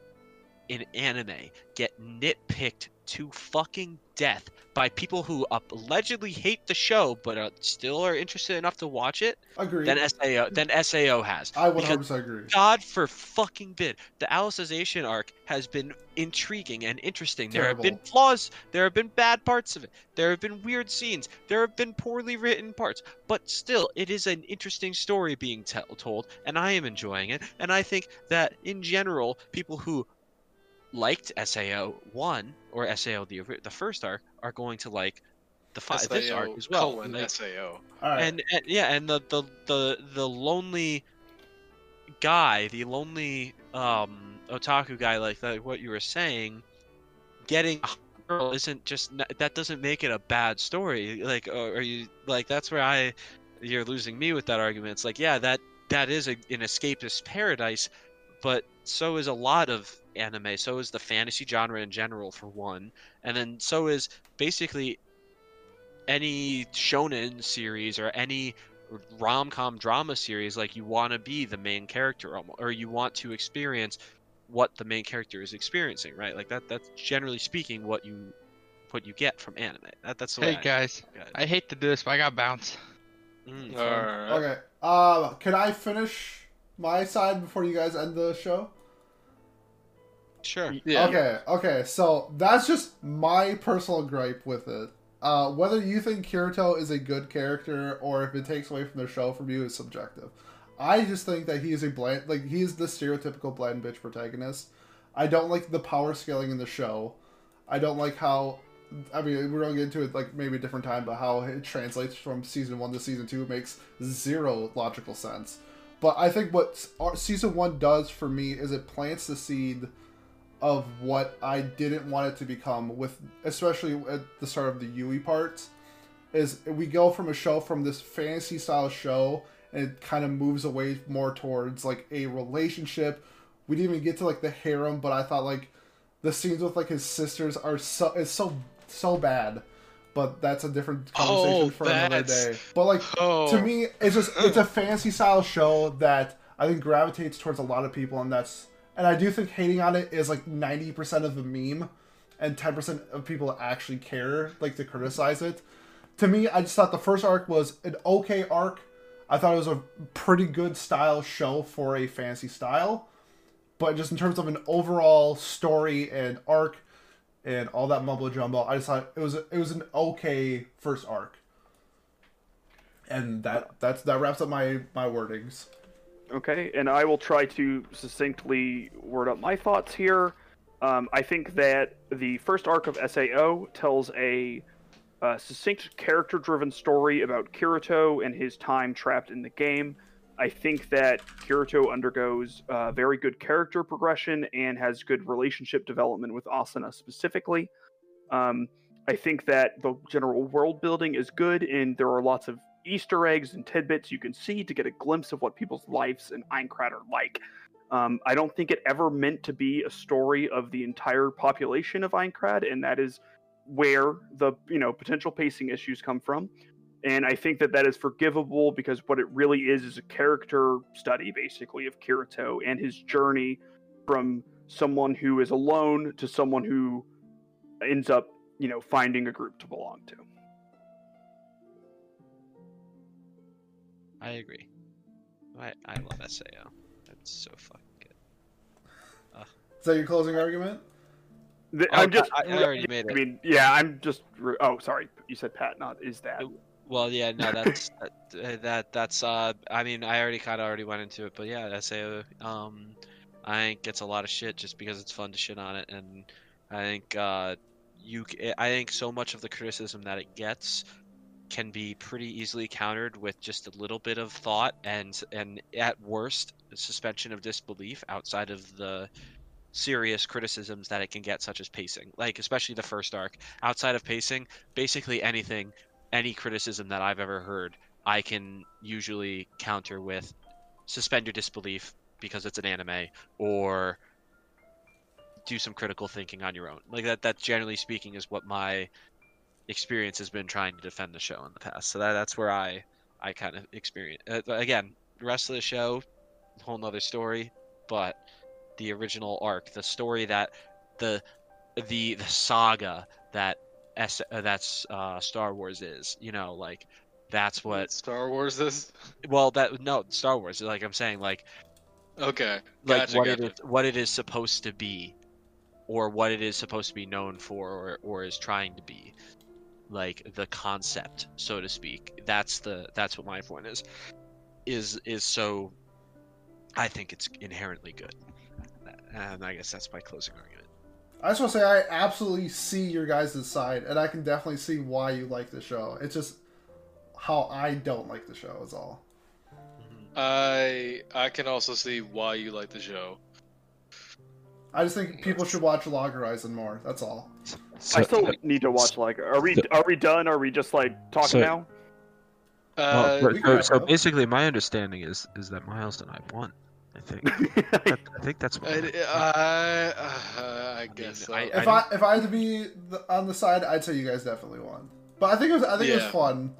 in anime get nitpicked to fucking death by people who allegedly hate the show but uh, still are interested enough to watch it Agree. than Sao than Sao has. I because 100% agree. God for fucking bid. The Alicization arc has been intriguing and interesting. Terrible. There have been flaws. There have been bad parts of it. There have been weird scenes. There have been poorly written parts. But still, it is an interesting story being tell told, and I am enjoying it. And I think that in general, people who liked Sao one or Sao the the first arc are going to like the fi- this SAO arc as well. colon Like- SAO. All right. and, and yeah, and the, the the the lonely guy, the lonely um otaku guy, like that, what you were saying, getting a girl isn't just that doesn't make it a bad story. Like, uh, are you like that's where I you're losing me with that argument. It's like, yeah, that that is a, an escapist paradise, but so is a lot of anime. So is the fantasy genre in general, for one, and then so is basically any shonen series or any rom-com drama series like you want to be the main character or you want to experience what the main character is experiencing right like that that's generally speaking what you what you get from anime that, that's the Hey I- guys, Go ahead. I hate to do this, but I got bounce. Mm. Alright. Okay. Um, can I finish my side before you guys end the show? Sure Yeah. Okay, okay, so that's just my personal gripe with it. Uh, whether you think Kirito is a good character or if it takes away from the show from you is subjective. I just think that he is a bland, like he is the stereotypical bland bitch protagonist. I don't like the power scaling in the show. I don't like how. I mean, we're gonna get into it like maybe a different time, but how it translates from season one to season two makes zero logical sense. But I think what season one does for me is it plants the seed of what I didn't want it to become with especially at the start of the Yui parts is we go from a show from this fantasy style show and it kind of moves away more towards like a relationship. We didn't even get to like the harem, but I thought like the scenes with like his sisters are so it's so so bad. But that's a different oh, conversation Oh, for another day. But like Oh. to me it's just it's a fantasy style show that I think gravitates towards a lot of people and that's and I do think hating on it is like 90% of the meme and 10% of people actually care like to criticize it. To me, I just thought the first arc was an okay arc. I thought it was a pretty good style show for a fantasy style. but just in terms of an overall story and arc and all that mumbo jumbo, I just thought it was it was an okay first arc. And that that's that wraps up my my wordings. Okay, and I will try to succinctly word up my thoughts here. Um, I think that the first arc of SAO tells a, succinct character-driven story about Kirito and his time trapped in the game. I think that Kirito undergoes uh, very good character progression and has good relationship development with Asuna specifically. Um, I think that the general world building is good, and there are lots of Easter eggs and tidbits you can see to get a glimpse of what people's lives in Aincrad are like. Um, I don't think it ever meant to be a story of the entire population of Aincrad, and that is where the you know potential pacing issues come from. And I think that that is forgivable because what it really is is a character study, basically, of Kirito and his journey from someone who is alone to someone who ends up, you know, finding a group to belong to. I agree. I I love Sao. That's so fucking good. Is that your closing argument? The- Oh, I'm just. I- I already made I it. mean, yeah, I'm just. Oh, sorry. You said Pat, not is that. Well, yeah, no, that's that, uh, that that's uh I mean, I already kind of already went into it, but yeah, Sao um I think gets a lot of shit just because it's fun to shit on it and I think uh you c- I think so much of the criticism that it gets can be pretty easily countered with just a little bit of thought and and at worst suspension of disbelief outside of the serious criticisms that it can get such as pacing like especially the first arc outside of pacing basically anything any criticism that I've ever heard, I can usually counter with suspend your disbelief because it's an anime or do some critical thinking on your own. Like that that generally speaking is what my experience has been trying to defend the show in the past. So that that's where I I kind of experience uh, again, the rest of the show whole nother story, but the original arc, the story that the the the saga that S uh, that's uh Star Wars is, you know, like that's what Star Wars is? well that no Star Wars like I'm saying like Okay. like Gotcha, what gotcha. it is what it is supposed to be or what it is supposed to be known for or, or is trying to be like the concept so to speak that's the that's what my point is is is so i think it's inherently good and i guess that's my closing argument I just want to say I absolutely see your guys' side, and I can definitely see why you like the show. It's just how I don't like the show is all. I I can also see why you like the show. I just think people should watch Log Horizon more. That's all. I still need to watch. Like, are we are we done? Are we just like talking So- now? Uh, so- we can so basically my understanding is is that miles and i won i think i think that's what I, I, uh, I guess so. I- If I if I had to be the, on the side, I'd say you guys definitely won. But I think it was I think it was fun.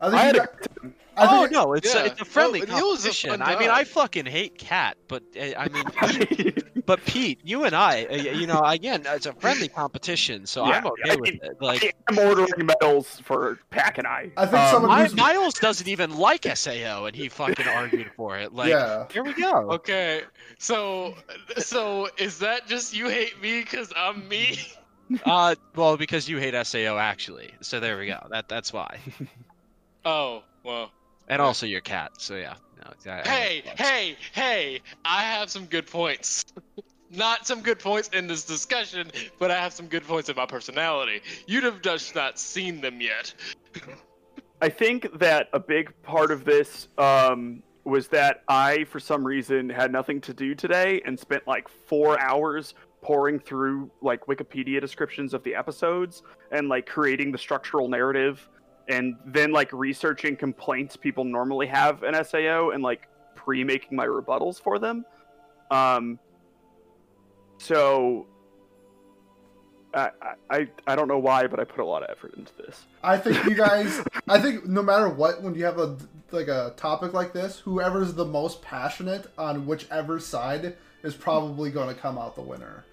I think I had a gu- I oh no, it's yeah. a, it's a friendly it was a competition. fun I mean, I fucking hate Cat, but uh, I mean, Pete, but Pete, you and I, uh, you know, again, it's a friendly competition, so I'm okay I with mean, it. Like, I'm ordering medals for Pack and I. I think Um, someone my, who's- Miles doesn't even like Sao, and he fucking argued for it. Like, yeah. here we go. Okay, so so is that just you hate me because I'm me? Uh, well, because you hate Sao, actually. So there we go. That that's why. Oh well. And also your cat. So yeah. No, I- I- Hey, hey, hey! I have some good points. Not some good points in this discussion, but I have some good points in my personality. You'd have just not seen them yet. I think that a big part of this um, was that I, for some reason, had nothing to do today and spent like four hours pouring through like Wikipedia descriptions of the episodes and like creating the structural narrative and then like researching complaints people normally have in SAO and like pre-making my rebuttals for them. Um, so I, I I don't know why, but I put a lot of effort into this. I think you guys. I think no matter what, when you have a like a topic like this, whoever's the most passionate on whichever side is probably going to come out the winner.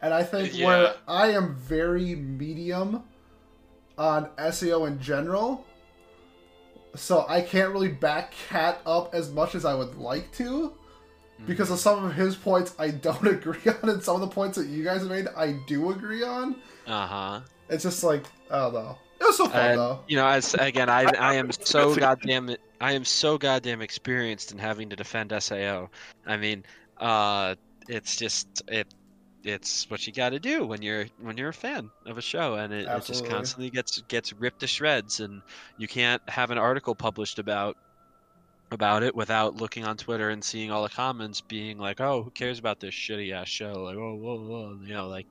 And I think Yeah. where I am very medium on SAO in general, so I can't really back Cat up as much as I would like to. because of some of his points I don't agree on, and some of the points that you guys have made I do agree on. Uh huh. It's just like I don't know. It was so fun And though. you know, as again, I I am so goddamn I am so goddamn experienced in having to defend Sao. I mean, uh, it's just it it's what you got to do when you're when you're a fan of a show, and it, it just constantly gets gets ripped to shreds, and you can't have an article published about about it without looking on Twitter and seeing all the comments being like, "Oh, who cares about this shitty ass show?" Like, "Oh, whoa, whoa," you know, like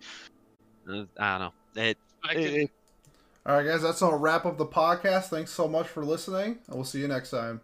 uh, I don't know. It, I it, can, it All right, guys, that's gonna wrap up the podcast. Thanks so much for listening, and we'll see you next time.